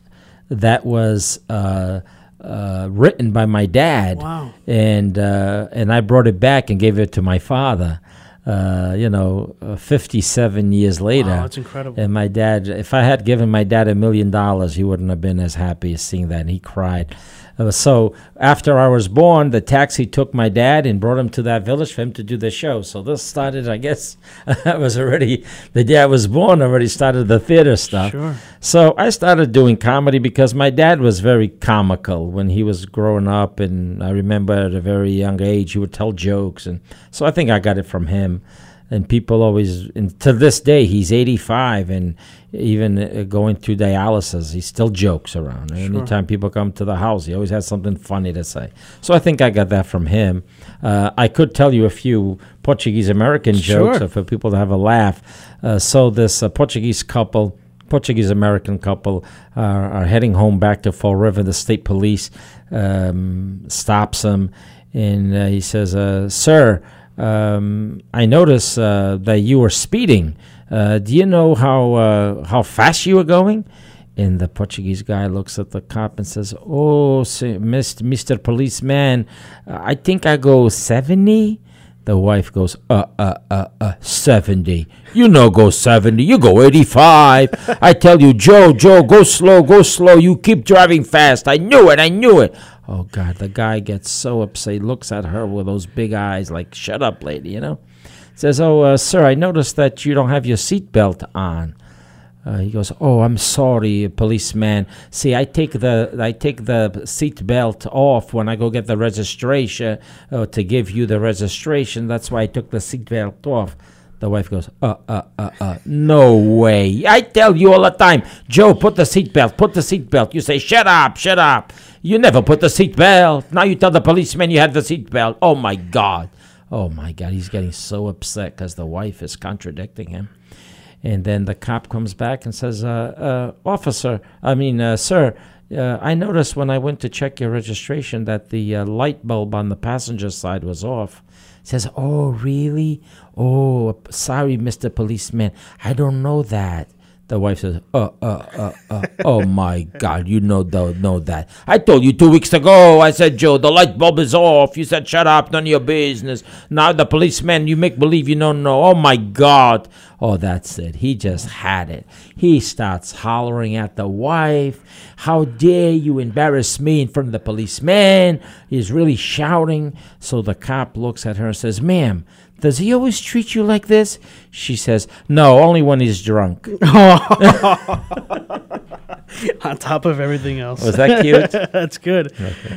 Speaker 2: that was uh, uh, written by my dad,
Speaker 1: Wow.
Speaker 2: and uh, and I brought it back and gave it to my father. Uh, you know, uh, 57 years later.
Speaker 1: Wow, that's incredible.
Speaker 2: And my dad, if I had given my dad a million dollars, he wouldn't have been as happy as seeing that. And he cried. Uh, so after I was born, the taxi took my dad and brought him to that village for him to do the show. So this started, I guess, I was already, the day I was born, already started the theater stuff.
Speaker 1: Sure.
Speaker 2: So I started doing comedy because my dad was very comical when he was growing up, and I remember at a very young age he would tell jokes, and so I think I got it from him. And people always, and to this day, he's 85, and even uh, going through dialysis, he still jokes around. Anytime people come to the house, he always has something funny to say. So I think I got that from him. Uh, I could tell you a few Portuguese American jokes for people to have a laugh. Uh, so this uh, Portuguese couple. Portuguese American couple are, are heading home back to Fall River. The state police um, stops them, and uh, he says, uh, "Sir, um, I notice uh, that you were speeding. Uh, do you know how uh, how fast you were going?" And the Portuguese guy looks at the cop and says, "Oh, Mr. Policeman, I think I go 70." The wife goes, uh, uh, uh, uh, 70. You no go 70, you go 85. I tell you, Joe, Joe, go slow, go slow. You keep driving fast. I knew it, I knew it. Oh, God, the guy gets so upset. He looks at her with those big eyes like, shut up, lady, you know? Says, oh, uh, sir, I noticed that you don't have your seatbelt on. Uh, he goes, "Oh, I'm sorry, policeman. See, I take the I take the seat belt off when I go get the registration uh, to give you the registration. That's why I took the seat belt off." The wife goes, "Uh, uh, uh, uh, no way! I tell you all the time, Joe, put the seat belt, put the seat belt. You say, shut up, shut up. You never put the seat belt. Now you tell the policeman you had the seat belt. Oh my God, oh my God, he's getting so upset because the wife is contradicting him." And then the cop comes back and says, uh, uh, Officer, I mean, uh, sir, uh, I noticed when I went to check your registration that the uh, light bulb on the passenger side was off. Says, Oh, really? Oh, sorry, Mr. Policeman. I don't know that. The wife says, uh, uh, uh, uh, oh my God, you know, know that. I told you two weeks ago. I said, Joe, the light bulb is off. You said, shut up, none of your business. Now the policeman, you make believe you don't know. Oh my God. Oh, that's it. He just had it. He starts hollering at the wife. How dare you embarrass me in front of the policeman? He's really shouting. So the cop looks at her and says, ma'am, does he always treat you like this? She says, No, only when he's drunk.
Speaker 1: on top of everything else.
Speaker 2: Was that cute?
Speaker 1: That's good.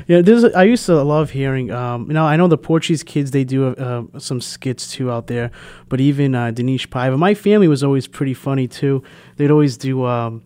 Speaker 1: Yeah, this I used to love hearing. Um, you know, I know the Portuguese kids they do uh, some skits too out there, but even uh, Dinesh Paiva, my family was always pretty funny too. They'd always do. Um,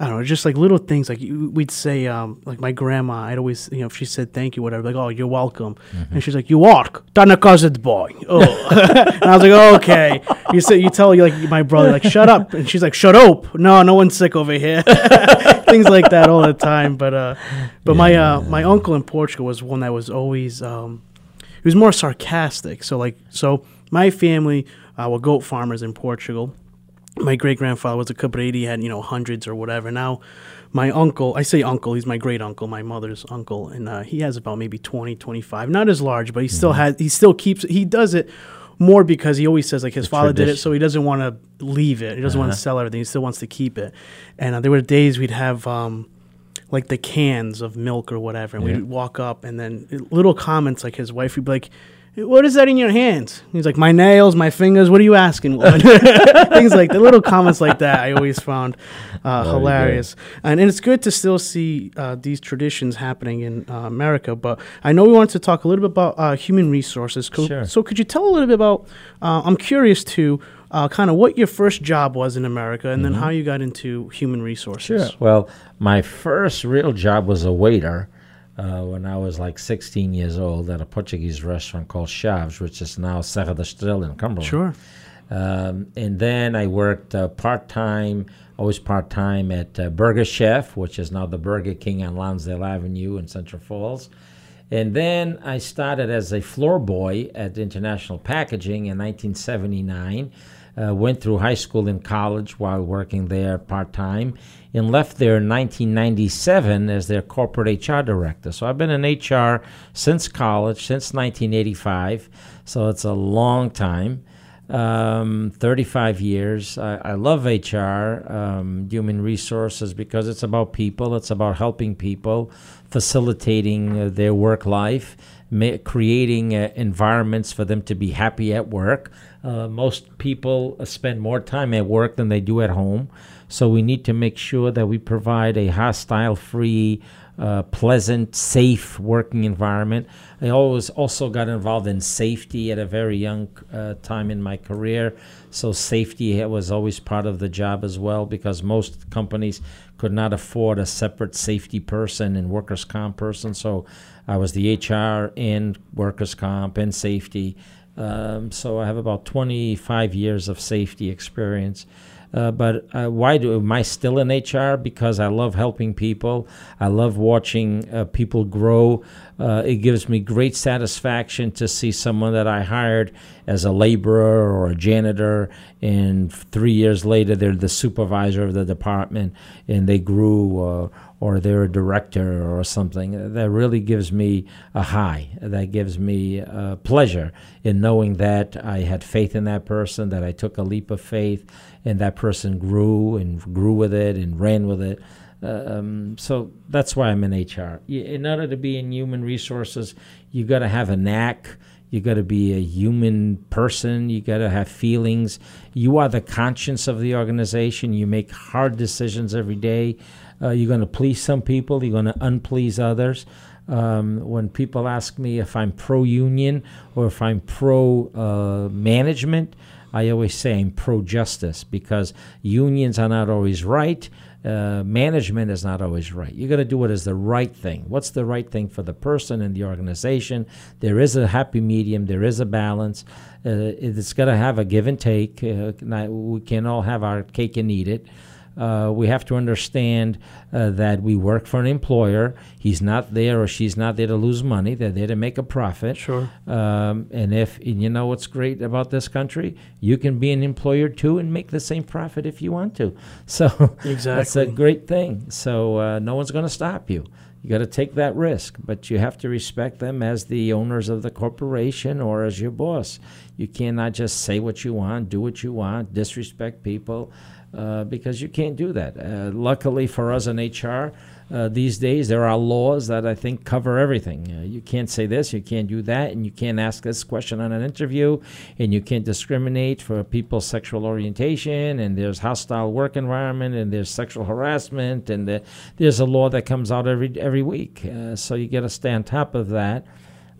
Speaker 1: I don't know, just like little things. Like we'd say, um, like my grandma, I'd always, you know, if she said thank you, whatever, like, oh, you're welcome. And she's like, you walk, de boy. Oh. and I was like, oh, okay. You say, you tell you like my brother, like, shut up. And she's like, shut up. No, no one's sick over here. things like that all the time. But, uh, but my, uh, my uncle in Portugal was one that was always, um, he was more sarcastic. So like, so my family uh, were goat farmers in Portugal my great grandfather was a cabreiro. He had you know hundreds or whatever. Now, my uncle, I say uncle, he's my great uncle, my mother's uncle, and uh, he has about maybe 20, 25. Not as large, but he still has. He still keeps. He does it more because he always says like his father did it, so he doesn't want to leave it. He doesn't want to sell everything. He still wants to keep it. And uh, there were days we'd have. Um, like the cans of milk or whatever, and
Speaker 2: Yeah.
Speaker 1: we'd walk up, and then little comments like his wife would be like, "What is that in your hands?" He's like, "My nails, my fingers. What are you asking?" woman?" Things like the little comments like that. I always found uh,
Speaker 2: Very
Speaker 1: hilarious, and, and it's good to still see uh, these traditions happening in uh, America. But I know we wanted to talk a little bit about uh, human resources. Co-
Speaker 2: Sure.
Speaker 1: So could you tell a little bit about? Uh, I'm curious to. Uh, kind of what your first job was in America, and then how you got into human resources.
Speaker 2: Mm-hmm. Sure. Well, my first real job was a waiter uh, when I was like 16 years old at a Portuguese restaurant called Chaves, which is now Serra da Estrela in Cumberland.
Speaker 1: Sure.
Speaker 2: Um, and then I worked uh, part time, always part time at uh, Burger Chef, which is now the Burger King on Lonsdale Avenue in Central Falls. And then I started as a floor boy at International Packaging in 1979. Uh, went through high school and college while working there part time, and left there in 1997 as their corporate HR director. So I've been in HR since college, since 1985. So it's a long time um, 35 years. I, I love HR, um, human resources, because it's about people, it's about helping people, facilitating uh, their work life, creating uh, environments for them to be happy at work. Uh, most people uh, spend more time at work than they do at home. So we need to make sure that we provide a hostile free, uh, pleasant, safe working environment. I always also got involved in safety at a very young uh, time in my career. So safety was always part of the job as well because most companies could not afford a separate safety person and workers' comp person. So I was the HR and workers' comp and safety. Um, so I have about 25 years of safety experience. Uh, but uh, why do am I still in HR? Because I love helping people. I love watching uh, people grow. Uh, it gives me great satisfaction to see someone that I hired as a laborer or a janitor, and three years later they're the supervisor of the department, and they grew. Uh, or they're a director or something. That really gives me a high. That gives me pleasure in knowing that I had faith in that person, that I took a leap of faith, and that person grew and grew with it and ran with it. Um, so that's why I'm in HR. In order to be in human resources, you got to have a knack. You got to be a human person. You got to have feelings. You are the conscience of the organization. You make hard decisions every day. Uh, you're going to please some people. You're going to unplease others. Um, when people ask me if I'm pro union or if I'm pro uh, management, I always say I'm pro justice because unions are not always right. Uh, management is not always right. You got to do what is the right thing. What's the right thing for the person and the organization? There is a happy medium. There is a balance. Uh, it's got to have a give and take. Uh, we can all have our cake and eat it. Uh, we have to understand uh, that we work for an employer. He's not there or she's not there to lose money. They're there to make a profit.
Speaker 1: Sure.
Speaker 2: Um, and if and you know what's great about this country, you can be an employer too and make the same profit if you want to. So exactly. that's a great thing. So uh, no one's going to stop you. You got to take that risk, but you have to respect them as the owners of the corporation or as your boss. You cannot just say what you want, do what you want, disrespect people, uh, because you can't do that. Uh, luckily for us in HR, uh, these days there are laws that I think cover everything. Uh, you can't say this, you can't do that, and you can't ask this question on an interview, and you can't discriminate for people's sexual orientation, and there's hostile work environment, and there's sexual harassment, and the, there's a law that comes out every every week. Uh, so you got to stay on top of that.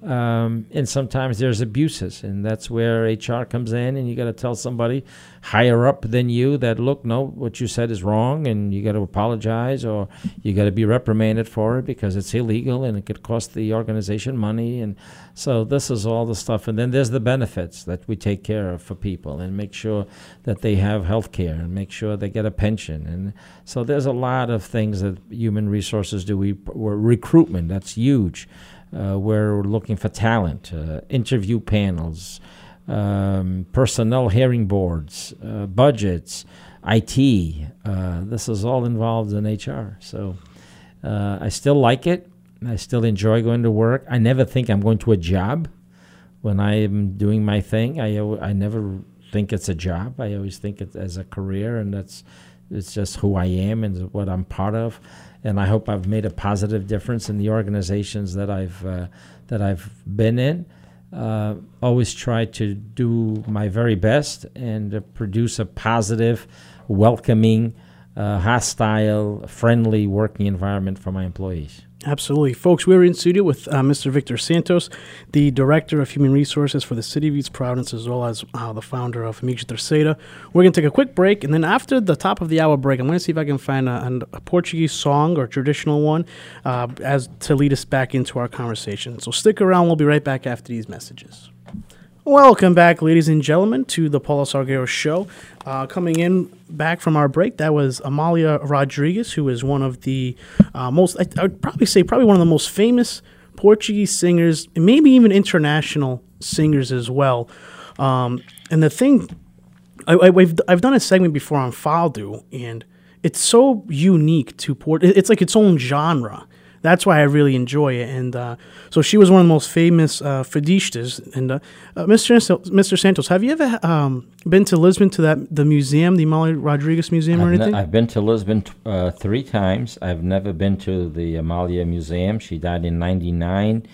Speaker 2: Um, and sometimes there's abuses, and that's where HR comes in, and you got to tell somebody higher up than you that look, no, what you said is wrong, and you got to apologize, or you got to be reprimanded for it because it's illegal and it could cost the organization money, and so this is all the stuff. And then there's the benefits that we take care of for people, and make sure that they have health care, and make sure they get a pension, and so there's a lot of things that human resources do. We recruitment that's huge. Uh, we're looking for talent, uh, interview panels, um, personnel hearing boards, uh, budgets, IT. This is all involved in HR. So I still like it. I still enjoy going to work. I never think I'm going to a job when I am doing my thing. I, I never think it's a job. I always think it as a career, and that's it's just who I am and what I'm part of and I hope I've made a positive difference in the organizations that I've uh, that I've been in. Uh, always try to do my very best and uh, produce a positive, welcoming, uh, hostile, friendly working environment for my employees.
Speaker 1: Absolutely. Folks, we're in studio with uh, Mr. Victor Santos, the Director of Human Resources for the City of East Providence, as well as uh, the founder of Amiga Terceira. We're going to take a quick break, and then after the top of the hour break, I'm going to see if I can find a, a Portuguese song or traditional one uh, as to lead us back into our conversation. So stick around. We'll be right back after these messages. Welcome back, ladies and gentlemen, to the Paulo Salgueiro Show. Uh, coming in back from our break, that was Amalia Rodrigues, who is one of the uh, most, I, I, would probably say, probably one of the most famous Portuguese singers, and maybe even international singers as well. Um, and the thing, I, have I've done a segment before on Fado, and it's so unique to Port. It's like its own genre that's why I really enjoy it. And uh, so she was one of the most famous uh, fadistas. And uh, uh Mr. Mr. Santos, have you ever um, been to Lisbon to that the museum, the Amalia Rodrigues Museum,
Speaker 2: I've
Speaker 1: or anything?
Speaker 2: I've been to Lisbon t- uh, three times. I've never been to the Amalia Museum. She died in '99.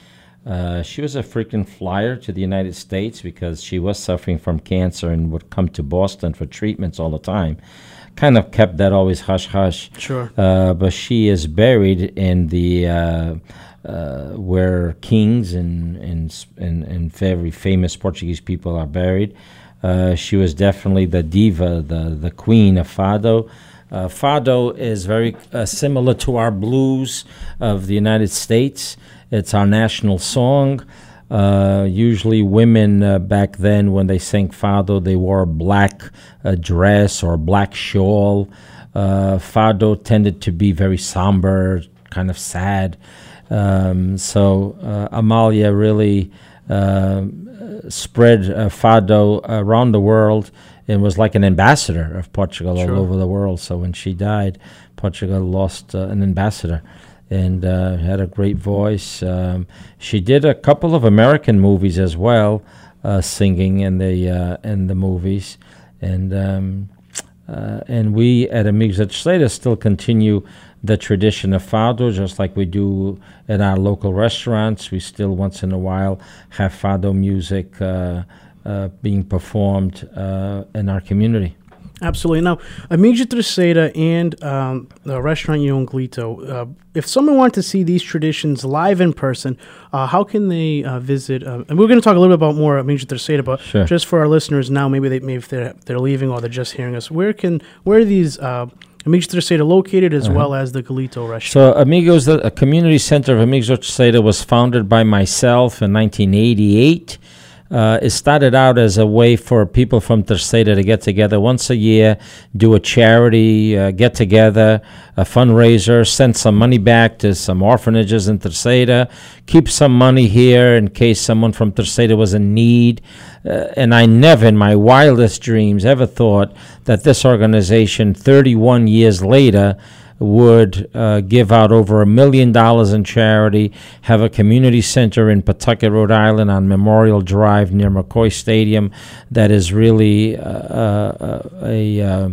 Speaker 2: Uh, she was a frequent flyer to the United States because she was suffering from cancer and would come to Boston for treatments all the time kind of kept that always hush hush.
Speaker 1: Sure.
Speaker 2: Uh, but she is buried in the uh, uh, where kings and, and and and very famous Portuguese people are buried. Uh, she was definitely the diva, the the queen of fado. Uh, fado is very uh, similar to our blues of the United States. It's our national song. Uh, usually, women uh, back then, when they sang fado, they wore a black uh, dress or a black shawl. Uh, fado tended to be very somber, kind of sad. Um, so uh, Amalia really spread fado around the world and was like an ambassador of Portugal all over the world. So when she died, Portugal lost an ambassador and uh, had a great voice. Um, she did a couple of American movies as well, uh, singing in the uh, in the movies, and um, uh, and we at Amigos Terceira still continue the tradition of fado, just like we do in our local restaurants. We still once in a while have fado music uh, uh, being performed in our community.
Speaker 1: Absolutely. Now, Amiga Terceira and um, the restaurant Union Galito, uh, if someone wanted to see these traditions live in person, uh, how can they uh, visit? Uh, and we're going to talk a little bit about more Amiga Terceira, but sure. just for our listeners now, maybe they maybe if they're, they're leaving or they're just hearing us, where can where are these uh, Amigos Terceira located as uh-huh. well as the Galito restaurant?
Speaker 2: So Amigos, the community center of Amigos Terceira was founded by myself in 1988. Uh, it started out as a way for people from Terceira to get together once a year, do a charity uh, get together, a fundraiser, send some money back to some orphanages in Terceira, keep some money here in case someone from Terceira was in need. Uh, and I never, in my wildest dreams, ever thought that this organization, 31 years later, would uh, give out over a million dollars in charity, have a community center in Pawtucket, Rhode Island on Memorial Drive near McCoy Stadium that is really uh, uh, a, uh,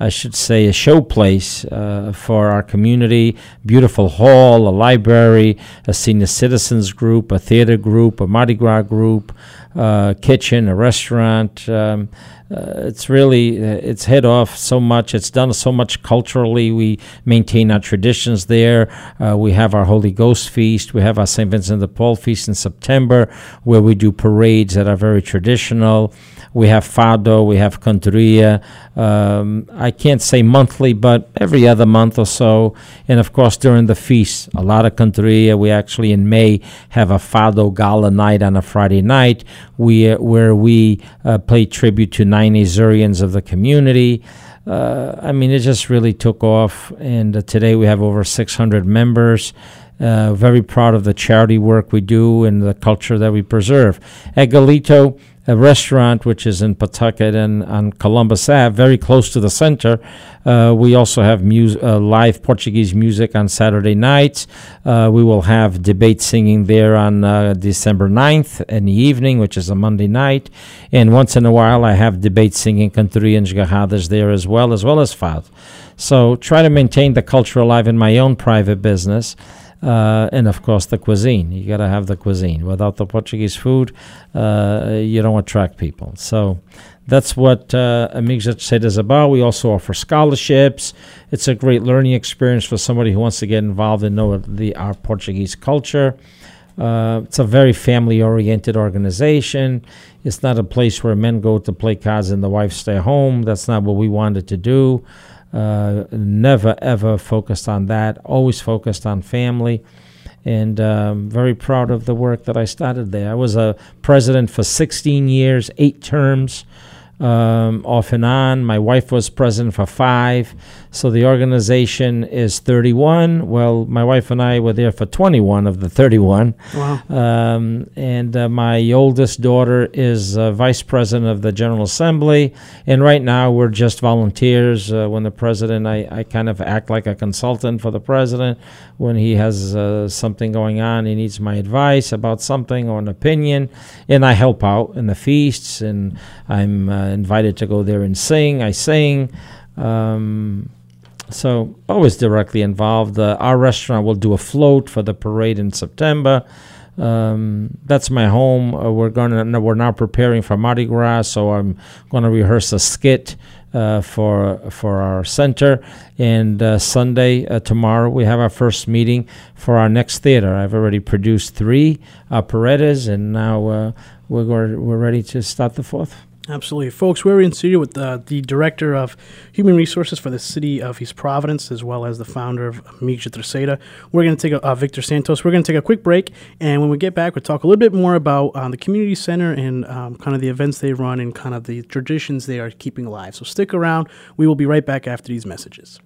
Speaker 2: I should say, a showplace uh, for our community. Beautiful hall, a library, a senior citizens group, a theater group, a Mardi Gras group, uh, kitchen, a restaurant. Um, uh, it's really uh, it's hit off so much. It's done so much culturally. We maintain our traditions there. Uh, we have our Holy Ghost feast. We have our Saint Vincent de Paul feast in September, where we do parades that are very traditional. We have fado, we have cantoria. Um, I can't say monthly, but every other month or so. And of course, during the feast, a lot of cantoria. We actually in May have a fado gala night on a Friday night, we, where we uh, pay tribute to nine Azoreans of the community. Uh, I mean, it just really took off. And uh, today we have over 600 members. Uh, very proud of the charity work we do and the culture that we preserve. At Galito, a restaurant which is in Pawtucket and on Columbus Ave, very close to the center. Uh, we also have uh, live Portuguese music on Saturday nights. Uh, we will have debate singing there on uh, December 9th in the evening, which is a Monday night. And once in a while, I have debate singing cantoria and garradas there as well, as well as fado. So try to maintain the culture alive in my own private business. Uh, and of course the cuisine. You got to have the cuisine. Without the Portuguese food, uh, you don't attract people. So that's what uh, Amigos Terceira is about. We also offer scholarships. It's a great learning experience for somebody who wants to get involved and know the our Portuguese culture. Uh, it's a very family-oriented organization. It's not a place where men go to play cards and the wives stay home. That's not what we wanted to do. Uh, never ever focused on that. Always focused on family, and um, very proud of the work that I started there. I was a president for 16 years, eight terms um, off and on. My wife was president for five. So the organization is 31. Well, my wife and I were there for 21 of the 31.
Speaker 1: Wow.
Speaker 2: Um, and uh, my oldest daughter is uh, vice president of the General Assembly. And right now we're just volunteers. Uh, when the president, I, I kind of act like a consultant for the president. When he has uh, something going on, he needs my advice about something or an opinion. And I help out in the feasts. And I'm uh, invited to go there and sing. I sing. Um, so always directly involved. Uh, our restaurant will do a float for the parade in September. Um, that's my home. Uh, we're gonna we're now preparing for Mardi Gras, so I'm going to rehearse a skit uh, for for our center. And uh, Sunday uh, tomorrow we have our first meeting for our next theater. I've already produced three operettas, and now uh, we're we're ready to start the fourth.
Speaker 1: Absolutely. Folks, we're in studio with uh, the Director of Human Resources for the City of East Providence, as well as the founder of Amigos da Terceira. We're going to take a, uh, Victor Santos. We're going to take a quick break, and when we get back, we'll talk a little bit more about uh, the community center and um, kind of the events they run and kind of the traditions they are keeping alive. So stick around. We will be right back after these messages.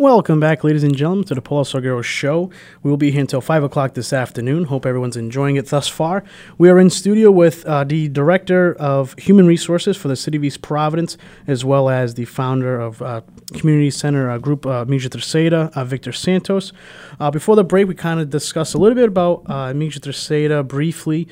Speaker 1: Welcome back, ladies and gentlemen, to the Paulo Salgueiro Show. We will be here until 5 o'clock this afternoon. Hope everyone's enjoying it thus far. We are in studio with uh, the Director of Human Resources for the City of East Providence, as well as the founder of uh, Community Center uh, Group uh, Amigos da Terceira, uh, Victor Santos. Uh, before the break, we kind of discussed a little bit about uh, Amigos da Terceira briefly.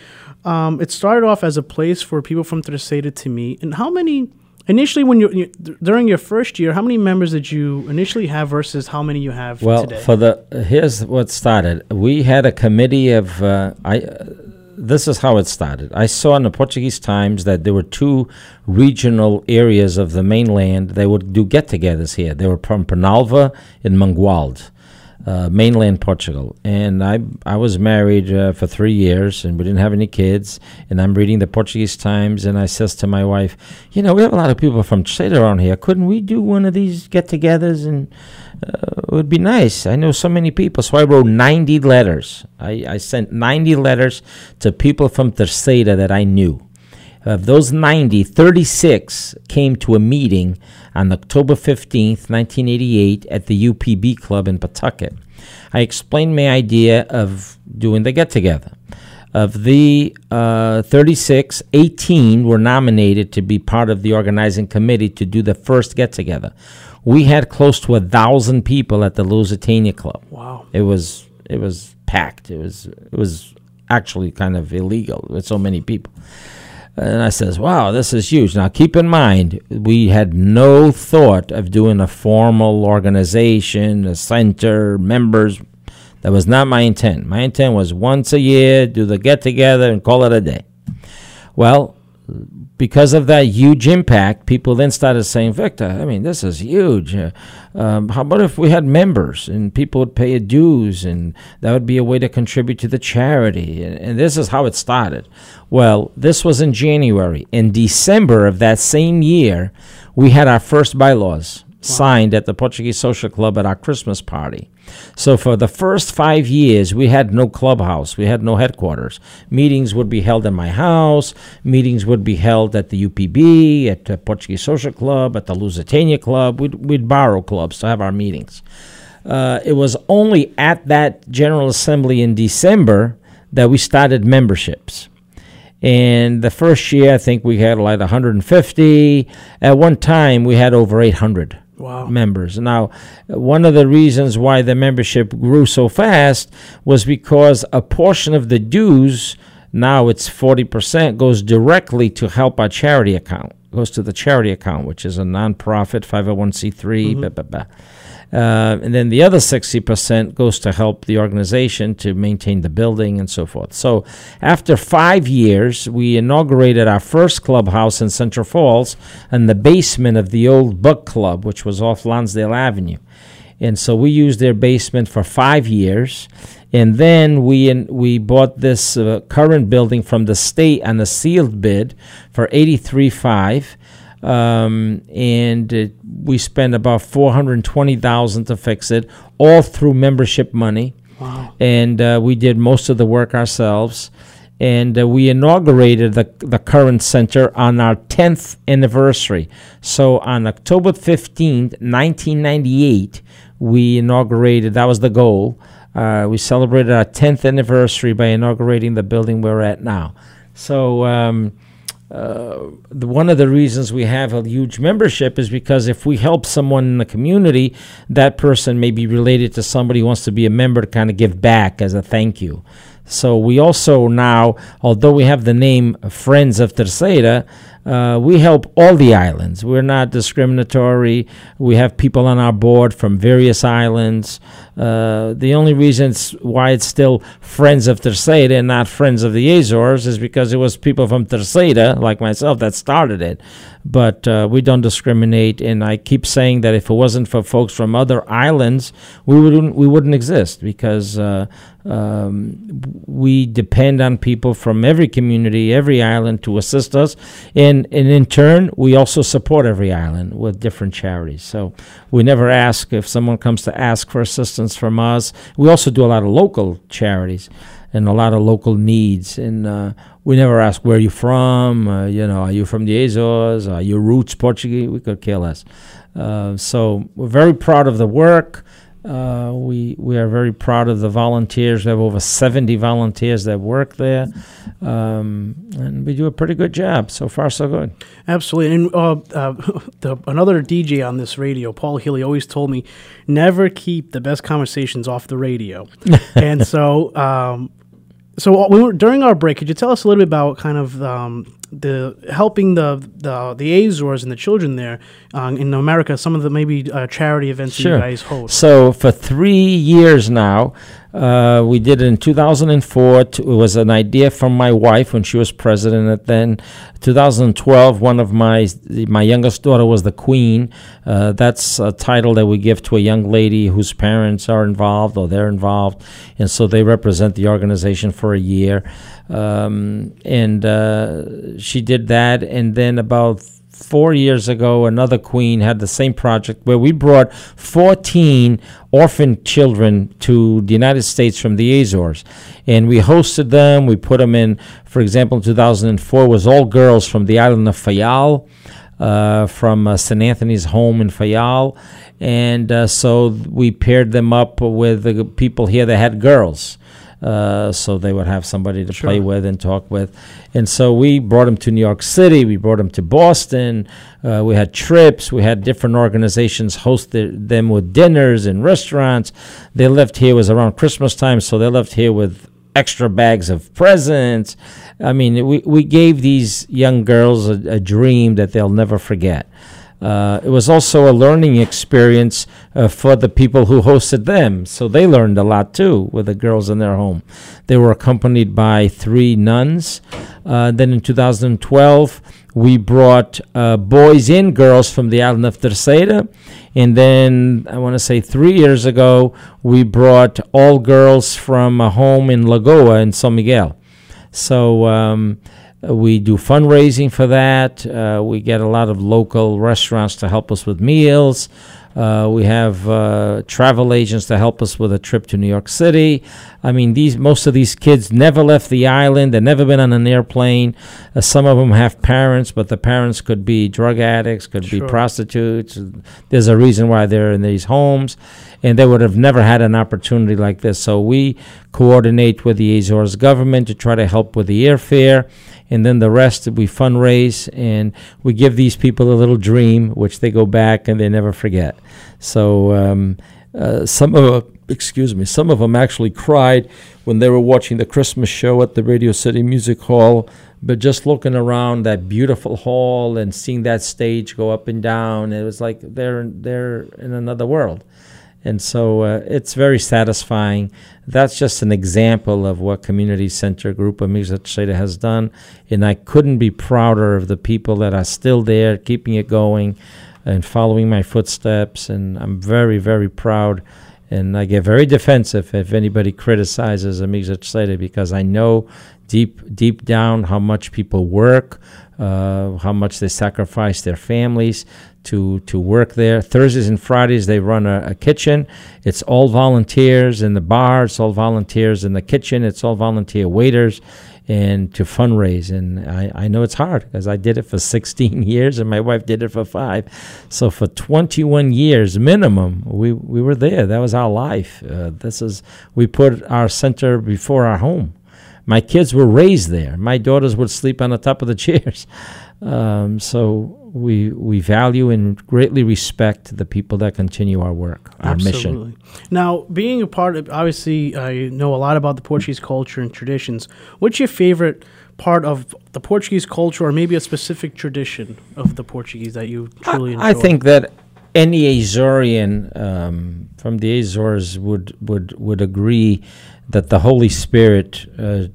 Speaker 1: Um, it started off as a place for people from Terceira to meet. And how many Initially, when you, you during your first year, how many members did you initially have versus how many you have
Speaker 2: Well,
Speaker 1: today?
Speaker 2: for the here's what started. We had a committee of uh, I. Uh, this is how it started. I saw in the Portuguese Times that there were two regional areas of the mainland. They would do get-togethers here. They were from Penalva and Mangualde, uh, mainland Portugal. And I I was married uh, for three years, and we didn't have any kids. And I'm reading the Portuguese Times, and I says to my wife, you know, we have a lot of people from Chile around here. Couldn't we do one of these get-togethers and uh, it would be nice. I know so many people. So I wrote 90 letters. I, I sent 90 letters to people from Terceira that I knew. Of those 90, 36 came to a meeting on October 15th, 1988, at the UPB Club in Pawtucket. I explained my idea of doing the get together. Of the uh, 36, 18 were nominated to be part of the organizing committee to do the first get together. We had close to a thousand people at the Lusitania Club.
Speaker 1: wow.
Speaker 2: It was it was packed. It was it was actually kind of illegal with so many people. And I says, wow, this is huge. Now, keep in mind, we had no thought of doing a formal organization, a center, members. That was not my intent. My intent was once a year, do the get together and call it a day. Well, because of that huge impact, people then started saying, Victor, I mean, this is huge. Uh, um, how about if we had members and people would pay a dues and that would be a way to contribute to the charity? And, and this is how it started. Well, this was in January. In December of that same year, we had our first bylaws signed at the Portuguese Social Club at our Christmas party. So for the first five years, we had no clubhouse, we had no headquarters. Meetings would be held in my house. Meetings would be held at the UPB, at the Portuguese Social Club, at the Lusitania Club. We'd, we'd borrow clubs to have our meetings. Uh, it was only at that General Assembly in December that we started memberships. And the first year, I think we had like 150. At one time, we had over 800
Speaker 1: Wow.
Speaker 2: members. Now, one of the reasons why the membership grew so fast was because a portion of the dues, now it's 40%, goes directly to help our charity account. Goes to the charity account, which is a nonprofit 501c3. Blah, blah, blah. Uh, and then the other 60% goes to help the organization to maintain the building and so forth. So after five years, we inaugurated our first clubhouse in Central Falls in the basement of the old book club, which was off Lonsdale Avenue. And so we used their basement for five years. And then we in, we bought this uh, current building from the state on a sealed bid for eighty three five um, and uh, we spent about four hundred twenty thousand to fix it, all through membership money.
Speaker 1: Wow.
Speaker 2: And uh, we did most of the work ourselves. And uh, we inaugurated the the current center on our tenth anniversary. So on October fifteenth, nineteen ninety eight, we inaugurated. That was the goal. Uh, we celebrated our tenth anniversary by inaugurating the building we're at now. So. Um, uh, the, one of the reasons we have a huge membership is because if we help someone in the community, that person may be related to somebody who wants to be a member to kind of give back as a thank you. So we also now, although we have the name Friends of Terceira, uh, we help all the islands. We're not discriminatory. We have people on our board from various islands. Uh, the only reason it's why it's still Friends of Terceira and not Friends of the Azores is because it was people from Terceira, like myself, that started it. But uh, we don't discriminate, and I keep saying that if it wasn't for folks from other islands, we wouldn't we wouldn't exist because uh, um, we depend on people from every community, every island to assist us, and and in turn, we also support every island with different charities. So we never ask if someone comes to ask for assistance from us. We also do a lot of local charities and a lot of local needs, and uh, we never ask where you from. Uh, you know, are you from the Azores? Are you roots Portuguese? We could care less. Uh, so we're very proud of the work. Uh, we we are very proud of the volunteers. We have over 70 volunteers that work there, um, and we do a pretty good job. So far, so good.
Speaker 1: Absolutely. And uh, uh, the, another DJ on this radio, Paul Healy, always told me never keep the best conversations off the radio. and so, um, so we were, during our break, could you tell us a little bit about kind of um, the helping the, the the Azores and the children there uh, in America? Some of the maybe uh, charity events
Speaker 2: Sure.
Speaker 1: you guys host.
Speaker 2: So for three years now, uh, we did it in 2004. It was an idea from my wife when she was president. At then, 2012, one of my my youngest daughter was the queen. Uh, that's a title that we give to a young lady whose parents are involved or they're involved, and so they represent the organization for a year. Um, and uh, she did that, and then about four years ago, another queen had the same project where we brought 14 orphan children to the United States from the Azores. And we hosted them. We put them in, for example, in 2004 was all girls from the island of Fayal, uh, from uh, St. Anthony's home in Fayal. And uh, so we paired them up with the people here that had girls. Uh, so they would have somebody to play with and talk with. And so we brought them to New York City. We brought them to Boston. Uh, we had trips. We had different organizations host the- them with dinners and restaurants. They left here it was around Christmas time, so they left here with extra bags of presents. I mean, we, we gave these young girls a, a dream that they'll never forget. Uh, it was also a learning experience uh, for the people who hosted them. So they learned a lot too with the girls in their home. They were accompanied by three nuns. Uh, then in 2012, we brought uh, boys and girls from the island of Terceira. And then I want to say three years ago, we brought all girls from a home in Lagoa in San Miguel. So um, we do fundraising for that. Uh, we get a lot of local restaurants to help us with meals. Uh, we have uh, travel agents to help us with a trip to New York City. I mean, these most of these kids never left the island. They've never been on an airplane. Uh, some of them have parents, but the parents could be drug addicts, could
Speaker 1: Sure.
Speaker 2: be prostitutes. There's a reason why they're in these homes, and they would have never had an opportunity like this. So we coordinate with the Azores government to try to help with the airfare and then the rest we fundraise and we give these people a little dream which they go back and they never forget so um, uh, some of excuse me some of them actually cried when they were watching the christmas show at the radio city music hall but just looking around that beautiful hall and seeing that stage go up and down it was like they're they're in another world and so uh, it's very satisfying. That's just an example of what Community Center Group of Mixacheda has done. And I couldn't be prouder of the people that are still there, keeping it going and following my footsteps. And I'm very, very proud. And I get very defensive if anybody criticizes Mixacheda because I know deep, deep down how much people work, uh, how much they sacrifice their families to to work there. Thursdays and Fridays they run a, a, kitchen. It's all volunteers in the bar. It's all volunteers in the kitchen. It's all volunteer waiters, and to fundraise. And I, I know it's hard because I did it for 16 years and my wife did it for five. So for 21 years minimum, we we were there. That was our life. Uh, this is we put our center before our home. My kids were raised there. My daughters would sleep on the top of the chairs. Um, so we we value and greatly respect the people that continue our work, our
Speaker 1: Absolutely.
Speaker 2: mission.
Speaker 1: Now, being a part of, obviously, I know a lot about the Portuguese culture and traditions. What's your favorite part of the Portuguese culture, or maybe a specific tradition of the Portuguese that you truly enjoy?
Speaker 2: I, I think that any Azorean um, from the Azores would would would agree that the Holy Spirit. Uh,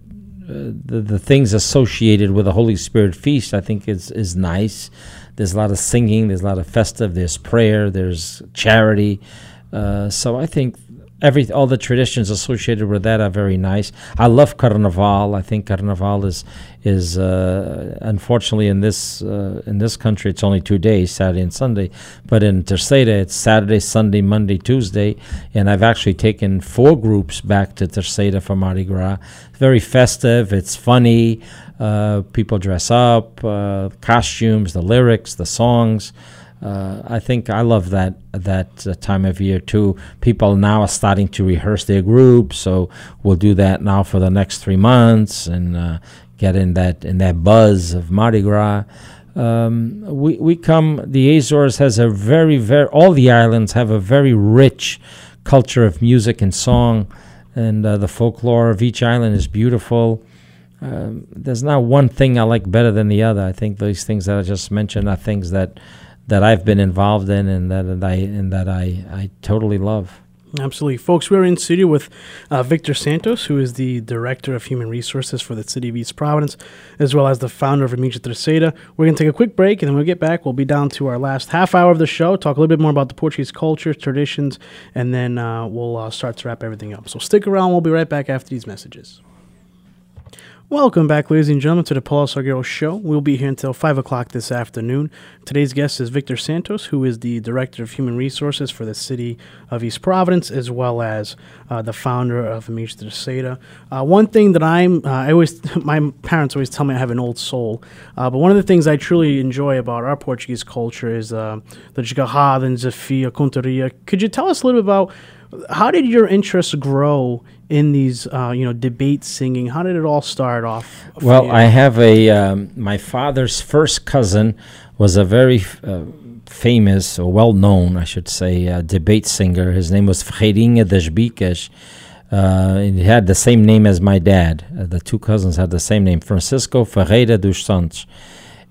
Speaker 2: the, the things associated with the Holy Spirit feast, I think, is is nice. There's a lot of singing. There's a lot of festive. There's prayer. There's charity. Uh, so I think every all the traditions associated with that are very nice. I love Carnival. I think Carnival is is uh, unfortunately in this uh, in this country it's only two days, Saturday and Sunday. But in Terceira it's Saturday, Sunday, Monday, Tuesday, and I've actually taken four groups back to Terceira for Mardi Gras. Very festive. It's funny. Uh, people dress up, uh, costumes, the lyrics, the songs. Uh, I think I love that that uh, time of year too. People now are starting to rehearse their groups, so we'll do that now for the next three months and uh, get in that in that buzz of Mardi Gras. Um, we we come. The Azores has a very very all the islands have a very rich culture of music and song, and uh, the folklore of each island is beautiful. Um, there's not one thing I like better than the other. I think these things that I just mentioned are things that that I've been involved in and that, I and that I, I totally love.
Speaker 1: Absolutely. Folks, we're in studio with uh, Victor Santos, who is the Director of Human Resources for the City of East Providence, as well as the founder of Amiga Terceira. We're going to take a quick break, and then we'll get back, we'll be down to our last half hour of the show, talk a little bit more about the Portuguese culture, traditions, and then uh, we'll uh, start to wrap everything up. So stick around. We'll be right back after these messages. Welcome back, ladies and gentlemen, to the Paul Salgueiro Show. We'll be here until 5 o'clock this afternoon. Today's guest is Victor Santos, who is the Director of Human Resources for the City of East Providence, as well as uh, the founder of Amish Terceira. Uh, one thing that I'm, uh, I always, my parents always tell me I have an old soul, uh, but one of the things I truly enjoy about our Portuguese culture is uh, the Desgarrada and Zafia, Cantoria. Could you tell us a little bit about how did your interest grow in these uh, you know debate singing how did it all start off
Speaker 2: well i have a um, my father's first cousin was a very uh, famous or well known i should say uh, debate singer his name was das Bicas Uh, he had the same name as my dad. Uh, the two cousins had the same name, Francisco Ferreira dos Santos.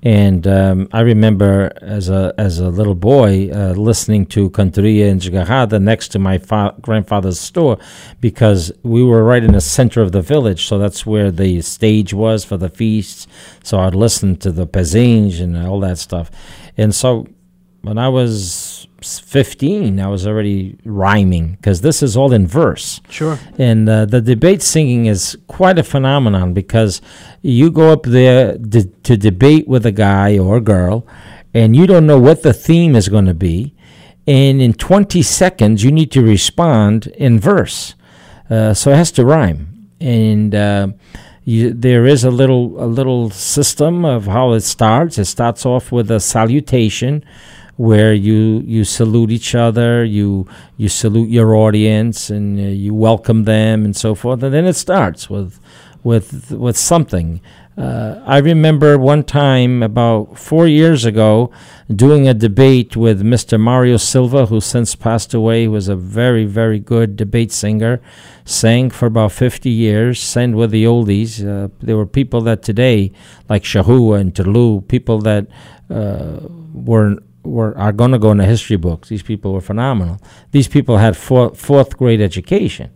Speaker 2: And um, I remember as a as a little boy uh, listening to Cantoria and Desgarrada next to my fa- grandfather's store because we were right in the center of the village. So that's where the stage was for the feasts. So I'd listen to the pezinhos and all that stuff. And so when I was 15, I was already rhyming because this is all in verse.
Speaker 1: Sure.
Speaker 2: And uh, the debate singing is quite a phenomenon because you go up there d- to debate with a guy or a girl, and you don't know what the theme is going to be. And in 20 seconds, you need to respond in verse. Uh, so it has to rhyme. And uh, you, there is a little, a little system of how it starts. It starts off with a salutation where you you salute each other, you you salute your audience, and uh, you welcome them, and so forth. And then it starts with with with something. Uh, I remember one time about four years ago doing a debate with Mr. Mario Silva, who since passed away. He was a very, very good debate singer, sang for about 50 years, sang with the oldies. Uh, there were people that today, like Charrua and Turlu, people that uh, were were are going to go in the history books. These people were phenomenal. These people had four, fourth grade education,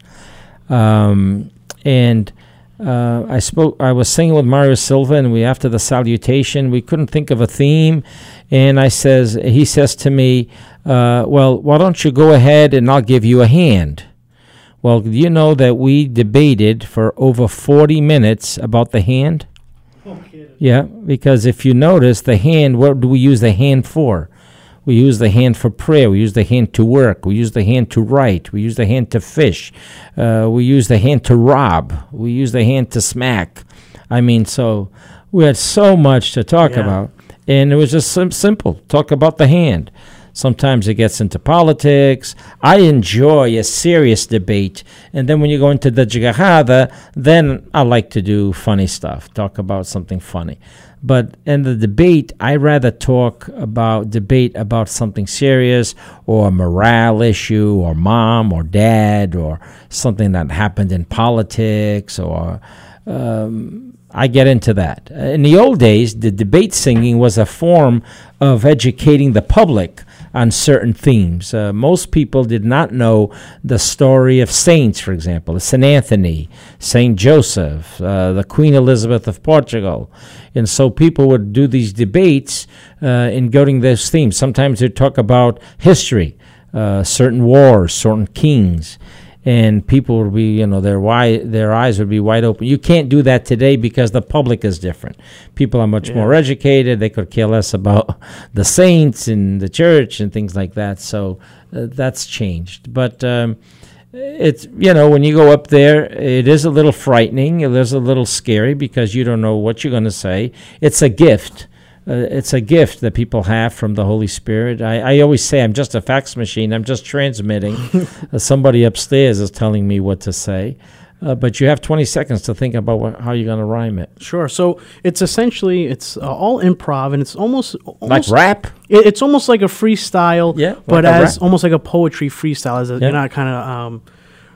Speaker 2: um, and uh, I spoke. I was singing with Mario Silva, and we after the salutation, we couldn't think of a theme, and I says he says to me, uh, "Well, why don't you go ahead and I'll give you a hand." Well, you know that we debated for over 40 minutes about the hand? Yeah, because if you notice, the hand, what do we use the hand for? We use the hand for prayer. We use the hand to work. We use the hand to write. We use the hand to fish. Uh, we use the hand to rob. We use the hand to smack. I mean, so we had so much to talk
Speaker 1: Yeah.
Speaker 2: about. And it was just sim- simple talk about the hand. Sometimes it gets into politics. I enjoy a serious debate. And then when you go into the Desgarrada, then I like to do funny stuff, talk about something funny. But in the debate, I rather talk about debate about something serious or a morale issue or mom or dad or something that happened in politics or um, I get into that. In the old days, the debate singing was a form of educating the public on certain themes. Uh, most people did not know the story of saints, for example, St. Anthony, St. Joseph, uh, the Queen Elizabeth of Portugal. And so people would do these debates uh, in going those themes. Sometimes they'd talk about history, uh, certain wars, certain kings and people would be, you know, their their eyes would be wide open. You can't do that today because the public is different. People are much more educated. They could care less about the saints and the church and things like that. So uh, that's changed. But um, it's you know when you go up there, it is a little frightening. It is a little scary because you don't know what you're going to say. It's a gift uh, it's a gift that people have from the Holy Spirit. I, I always say I'm just a fax machine. I'm just transmitting. uh, somebody upstairs is telling me what to say. Uh, but you have 20 seconds to think about what, how you're going to rhyme it.
Speaker 1: Sure. So it's essentially it's uh, all improv, and it's almost,
Speaker 2: Like rap?
Speaker 1: It, it's almost like a freestyle.
Speaker 2: Yeah,
Speaker 1: But
Speaker 2: like
Speaker 1: as almost like a poetry freestyle, as a,
Speaker 2: Yeah.
Speaker 1: you're not kind of um,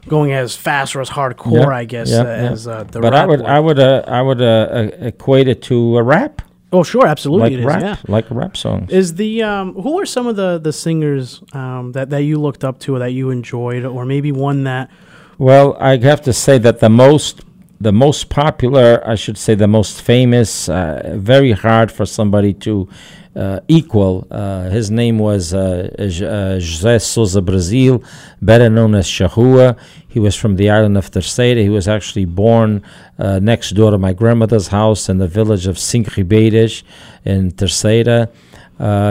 Speaker 1: going as fast or as hardcore,
Speaker 2: Yeah,
Speaker 1: I guess,
Speaker 2: yeah,
Speaker 1: uh, as uh, the
Speaker 2: but I would. I would, uh, I would uh, uh, equate it to a rap,
Speaker 1: oh, sure, absolutely,
Speaker 2: like
Speaker 1: it is.
Speaker 2: rap,
Speaker 1: Yeah.
Speaker 2: like rap songs.
Speaker 1: Is the um, who are some of the the singers um, that that you looked up to or that you enjoyed, or maybe one that
Speaker 2: Well, I have to say that the most the most popular, I should say, the most famous, uh, very hard for somebody to uh, equal. Uh, his name was uh, uh, José Souza Brazil, better known as Charrua. He was from the island of Terceira. He was actually born uh, next door to my grandmother's house in the village of Cinco Ribeiras in Terceira.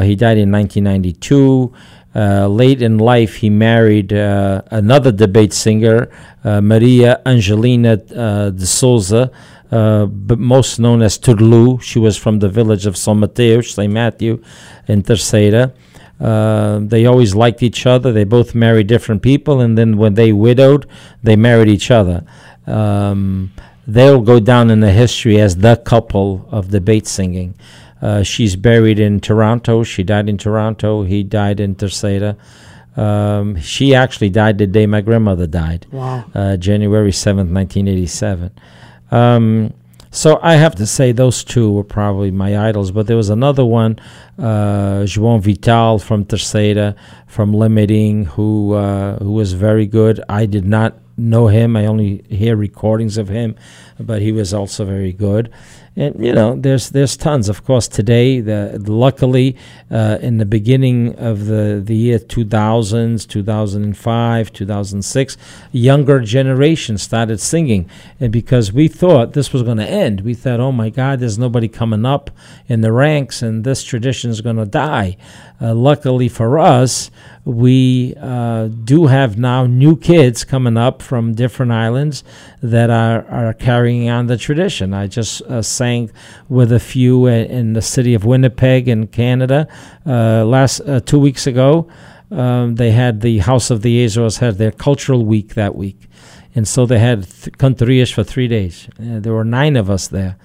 Speaker 2: He died in 1992. Uh, late in life, he married uh, another debate singer, uh, Maria Angelina uh, de Souza, uh, but most known as Turlu. She was from the village of São Mateus, St. Matthew, in Terceira. They always liked each other. They both married different people, and then when they widowed, they married each other. Um, they'll go down in the history as the couple of debate singing. Uh, she's buried in Toronto. She died in Toronto. He died in Terceira. Um, she actually died the day my grandmother died,
Speaker 1: Wow.
Speaker 2: uh, January 7th, 1987. Um, so I have to say those two were probably my idols, but there was another one, uh, João Vital from Terceira, from Limiting, who uh, who was very good. I did not know him; I only hear recordings of him, but he was also very good. And you know, there's there's tons. Of course, today, the luckily, uh, in the beginning of the the year 2000s, 2005, 2006, younger generation started singing, and because we thought this was going to end, we thought, oh my God, there's nobody coming up in the ranks, and this tradition is going to die. Uh, luckily for us, we uh, do have now new kids coming up from different islands that are, are carrying on the tradition. I just uh, sang with a few in, the city of Winnipeg in Canada uh, last uh, two weeks ago. Um, they had the House of the Azores had their cultural week that week, and so they had th- for three days. Uh, there were nine of us there.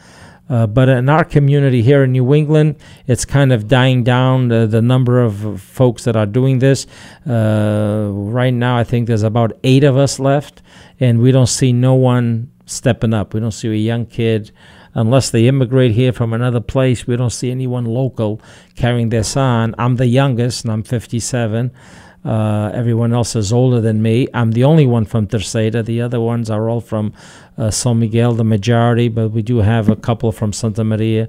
Speaker 2: Uh, but in our community here in New England, it's kind of dying down the, the number of uh, folks that are doing this. Uh, right now, I think there's about eight of us left, and we don't see no one stepping up. We don't see a young kid, unless they immigrate here from another place. We don't see anyone local carrying their on. I'm the youngest, and I'm 57. Uh, everyone else is older than me. I'm the only one from Terceira. The other ones are all from uh, San Miguel, the majority, but we do have a couple from Santa Maria.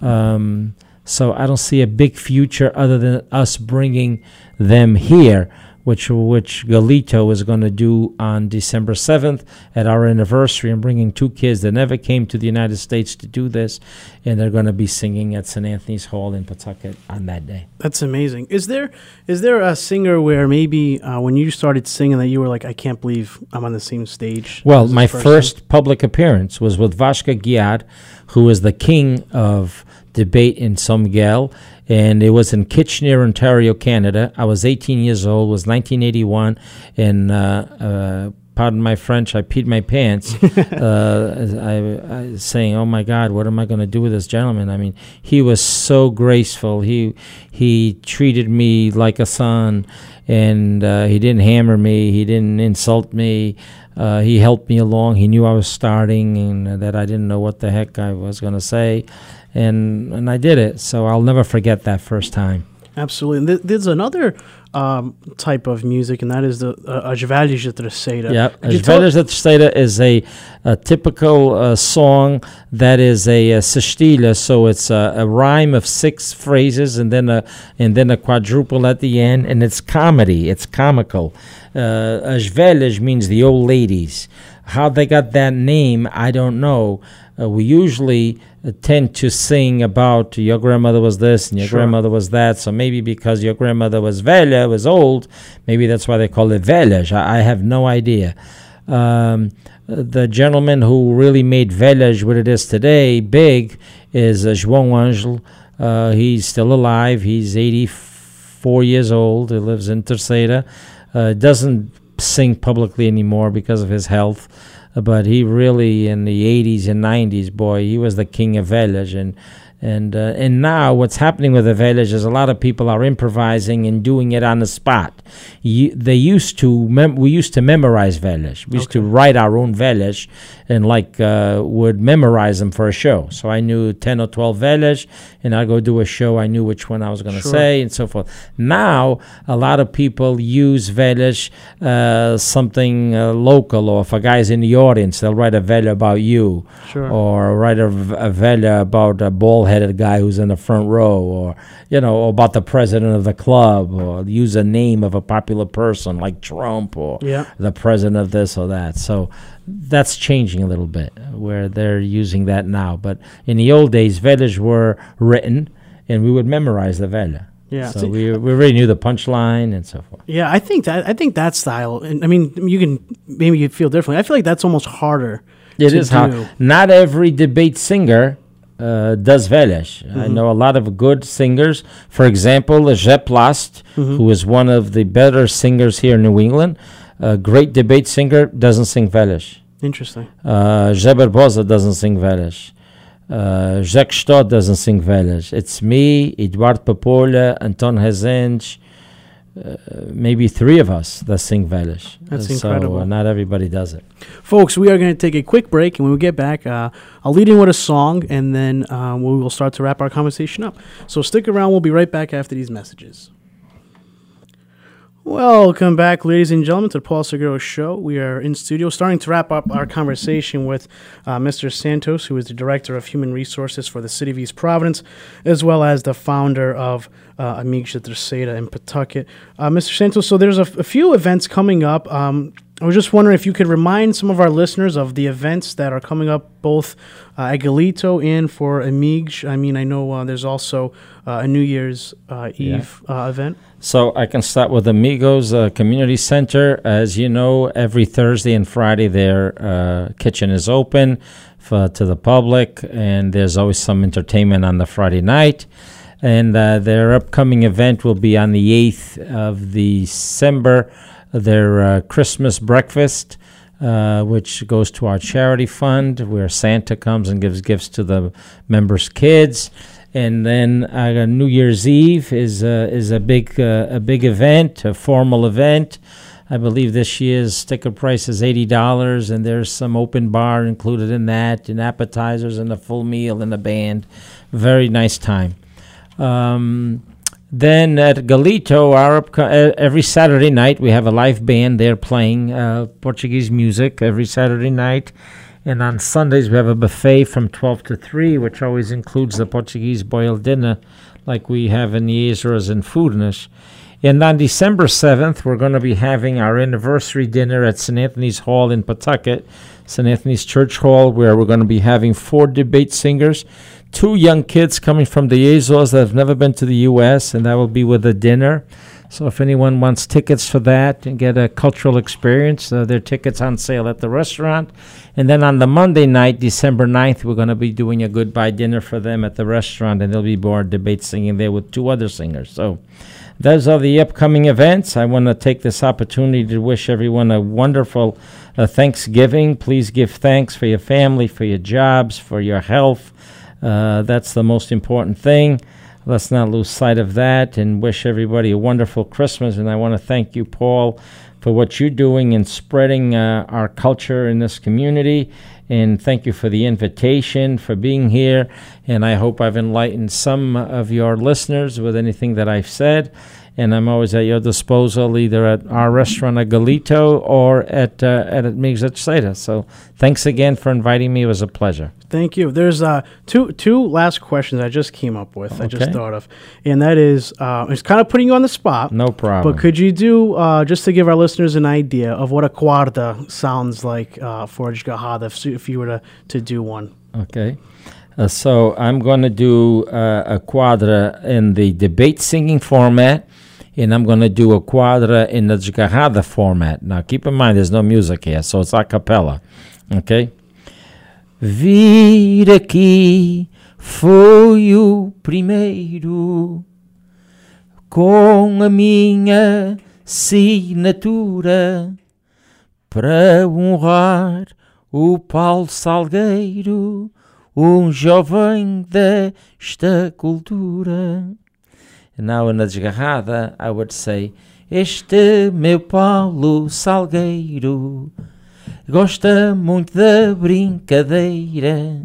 Speaker 2: Um, so I don't see a big future other than us bringing them here, which which Galito is going to do on December 7th at our anniversary. and bringing two kids that never came to the United States to do this, and they're going to be singing at St. Anthony's Hall in Pawtucket on that day.
Speaker 1: That's amazing. Is there is there a singer where maybe uh, when you started singing that you were like, I can't believe I'm on the same stage?
Speaker 2: Well, my
Speaker 1: person"?
Speaker 2: first public appearance was with Vashka Giat, who is the king of debate in San Miguel, and it was in Kitchener, Ontario, Canada. I was 18 years old. It was 1981, and uh, uh, pardon my French, I peed my pants. uh, I, I saying, "Oh my God, what am I going to do with this gentleman?" I mean, he was so graceful. He he treated me like a son, and uh, he didn't hammer me. He didn't insult me. Uh, he helped me along. He knew I was starting and that I didn't know what the heck I was going to say, and and I did it. So I'll never forget that first time.
Speaker 1: Absolutely. And th- there's another um, type of music, and that is the uh, Ajvalija Terceira.
Speaker 2: Yeah,
Speaker 1: Could you tell-
Speaker 2: As Terceira is a, a typical uh, song that is a, a sextilha, so it's a, a rhyme of six phrases and then a and then a quadruple at the end, and it's comedy. It's comical. Uh, means the old ladies. How they got that name, I don't know. Uh, we usually uh, tend to sing about your grandmother was this and your
Speaker 1: Sure.
Speaker 2: grandmother was that. So maybe because your grandmother was velha, was old, maybe that's why they call it velhas. I, I have no idea. Um, the gentleman who really made velhas what it is today big is uh, João Angel. Uh, he's still alive. He's 84 years old. He lives in Terceira. Uh, doesn't sing publicly anymore because of his health but he really in the 80s and 90s boy he was the king of velhas and and uh, and now what's happening with the velhas is a lot of people are improvising and doing it on the spot. You, they used to mem- we used to memorize velhas we used to write our own velhas and like uh, would memorize them for a show. So i knew 10 or 12 velhas and i'd go do a show. I knew which one i was going to
Speaker 1: Sure.
Speaker 2: say and so forth. Now a lot of people use velhas uh, something uh, local or if a guy's in the audience they'll write a velha about you
Speaker 1: Sure.
Speaker 2: or write a, a about a bald-headed guy who's in the front row or you know about the president of the club or use a name of a popular person like trump or
Speaker 1: Yeah.
Speaker 2: the president of this or that so that's changing a little bit where they're using that now but in the old days velhas were written and we would memorize the velha
Speaker 1: Yeah.
Speaker 2: so
Speaker 1: See,
Speaker 2: we, we already knew the punchline and so forth
Speaker 1: Yeah, I think that I think that style, and I mean, you can maybe you feel differently. I feel like that's almost harder.
Speaker 2: It
Speaker 1: to
Speaker 2: is hard. Not every debate singer uh, does velhas. I know a lot of good singers. For example, Jep Last, who is one of the better singers here in New England, a great debate singer, doesn't sing velhas.
Speaker 1: Interesting.
Speaker 2: Uh, Zé Barbosa doesn't sing velhas. Uh, Jacques Stott doesn't sing velhas. It's me, Eduardo Papola, Anton Rezende, uh, maybe three of us that sing velhas.
Speaker 1: That's
Speaker 2: so,
Speaker 1: incredible.
Speaker 2: uh, not everybody does it.
Speaker 1: Folks, we are going to take a quick break, and when we get back, uh, I'll lead in with a song, and then uh, we will start to wrap our conversation up. So stick around. We'll be right back after these messages. Welcome back, ladies and gentlemen, to the Paul Salgueiro Show. We are in studio, starting to wrap up our conversation with uh, Mr. Santos, who is the Director of Human Resources for the City of East Providence, as well as the founder of uh, Amiga in Pawtucket. Uh, Mr. Santos, so there's a, f- a few events coming up. Um, I was just wondering if you could remind some of our listeners of the events that are coming up both uh, at Galito and for Amig. I mean, I know uh, there's also uh, a New Year's uh, Eve uh, event.
Speaker 2: So I can start with Amigos uh, Community Center. As you know, every Thursday and Friday their uh, kitchen is open for, to the public, and there's always some entertainment on the Friday night. And uh, their upcoming event will be on the 8th of December, their uh, Christmas breakfast. Uh, which goes to our charity fund, where Santa comes and gives gifts to the members' kids and then uh, New Year's Eve is uh, is a big uh, a big event, a formal event. I believe this year's ticket price is eighty dollars, and there's some open bar included in that, and appetizers, and a full meal, and a band. Very nice time. Um, then at Galito, upco- uh, every Saturday night we have a live band. They're playing uh, Portuguese music every Saturday night. And on Sundays, we have a buffet from 12 to 3, which always includes the Portuguese boiled dinner, like we have in the Azores and Furnas. And on December 7th, we're going to be having our anniversary dinner at St. Anthony's Hall in Pawtucket, St. Anthony's Church Hall, where we're going to be having four debate singers, two young kids coming from the Azores that have never been to the U.S., and that will be with a dinner. So if anyone wants tickets for that and get a cultural experience, uh, there are tickets on sale at the restaurant. And then on the Monday night, December 9th, we're going to be doing a goodbye dinner for them at the restaurant, and there'll be more debate singing there with two other singers. So those are the upcoming events. I want to take this opportunity to wish everyone a wonderful uh, Thanksgiving. Please give thanks for your family, for your jobs, for your health. Uh, that's the most important thing. Let's not lose sight of that and wish everybody a wonderful Christmas. And I want to thank you, Paul, for what you're doing in spreading uh, our culture in this community. And thank you for the invitation, for being here. And I hope I've enlightened some of your listeners with anything that I've said. And I'm always at your disposal, either at our restaurant at Galito or at uh, at Migza Seda. So thanks again for inviting me. It was a pleasure.
Speaker 1: Thank you. There's uh, two two last questions I just came up with. I just thought of, and that is, uh, it's kind of putting you on the spot.
Speaker 2: No problem.
Speaker 1: But could you do uh, just to give our listeners an idea of what a quadra sounds like uh, for Desgarrada if, if you were to, to do one?
Speaker 2: Okay. Uh, so I'm going to do uh, a quadra in the debate singing format, and I'm going to do a quadra in the Jgahada format. Now, keep in mind, there's no music here, so it's a cappella. Okay? Vir aqui foi o primeiro com a minha assinatura para honrar o Paulo Salgueiro, um jovem desta cultura. Now, na desgarrada, I would say: Este meu Paulo Salgueiro gosta muito da brincadeira.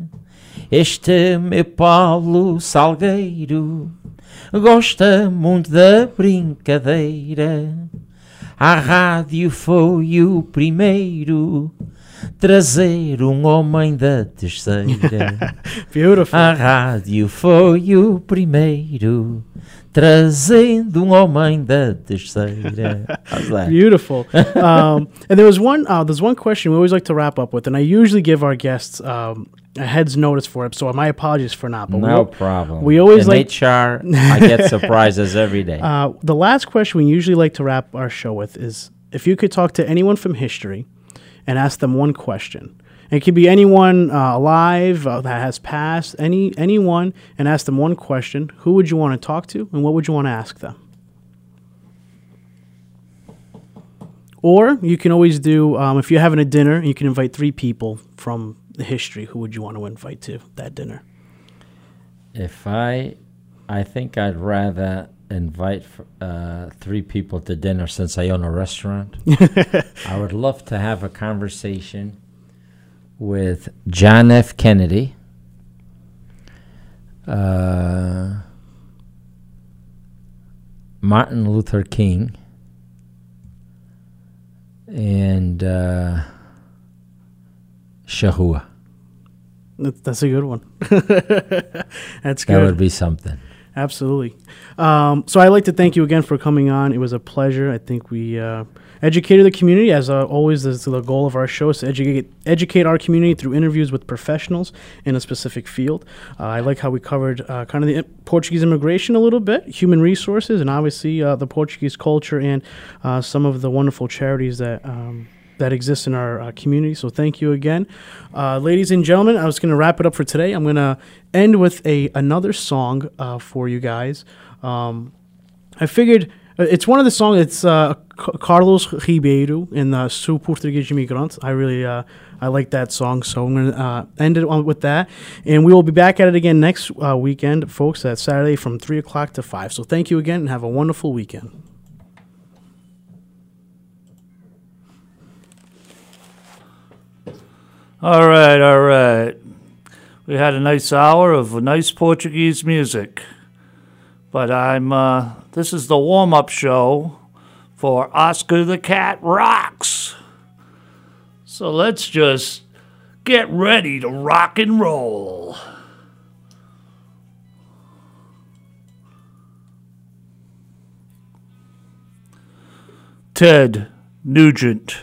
Speaker 2: Este meu Paulo Salgueiro gosta muito da brincadeira. A rádio foi o primeiro trazer um homem da terceira.
Speaker 1: Beautiful.
Speaker 2: A rádio foi o primeiro trazendo um homem da terceira. How's that?
Speaker 1: Beautiful. um, and there was one. Uh, there's one question we always like to wrap up with, and I usually give our guests um, a head's notice for it. So my apologies for not. But
Speaker 2: No
Speaker 1: we,
Speaker 2: problem.
Speaker 1: we always
Speaker 2: In
Speaker 1: like-
Speaker 2: HR. I get surprises every day.
Speaker 1: uh, the last question we usually like to wrap our show with is if you could talk to anyone from history and ask them one question. It could be anyone uh, alive uh, that has passed, any anyone, and ask them one question. Who would you want to talk to, and what would you want to ask them? Or you can always do um, if you're having a dinner, you can invite three people from the history. Who would you want to invite to that dinner?
Speaker 2: if I, I think I'd rather invite uh, three people to dinner since I own a restaurant. I would love to have a conversation with John F. Kennedy, uh, Martin Luther King, and uh, Charrua.
Speaker 1: That's, that's a good one. that's good.
Speaker 2: That would be something.
Speaker 1: Absolutely. Um, so I'd like to thank you again for coming on. It was a pleasure. I think we uh, educated the community, as uh, always is the goal of our show, is to educate, educate our community through interviews with professionals in a specific field. Uh, I like how we covered uh, kind of the Portuguese immigration a little bit, human resources, and obviously uh, the Portuguese culture and uh, some of the wonderful charities that um, that exists in our uh, community. So thank you again, uh, ladies and gentlemen. I was going to wrap it up for today. I'm going to end with a another song uh, for you guys. Um, I figured uh, it's one of the songs. It's uh, Carlos Ribeiro in the Sou Português Imigrante. I really uh, I like that song, so I'm going to end it with that. And we will be back at it again next weekend, folks. That Saturday from three o'clock to five. So thank you again, and have a wonderful weekend.
Speaker 3: All right, all right. We had a nice hour of nice Portuguese music. But I'm, uh, this is the warm up show for Oscar the Cat Rocks. So let's just get ready to rock and roll. Ted Nugent.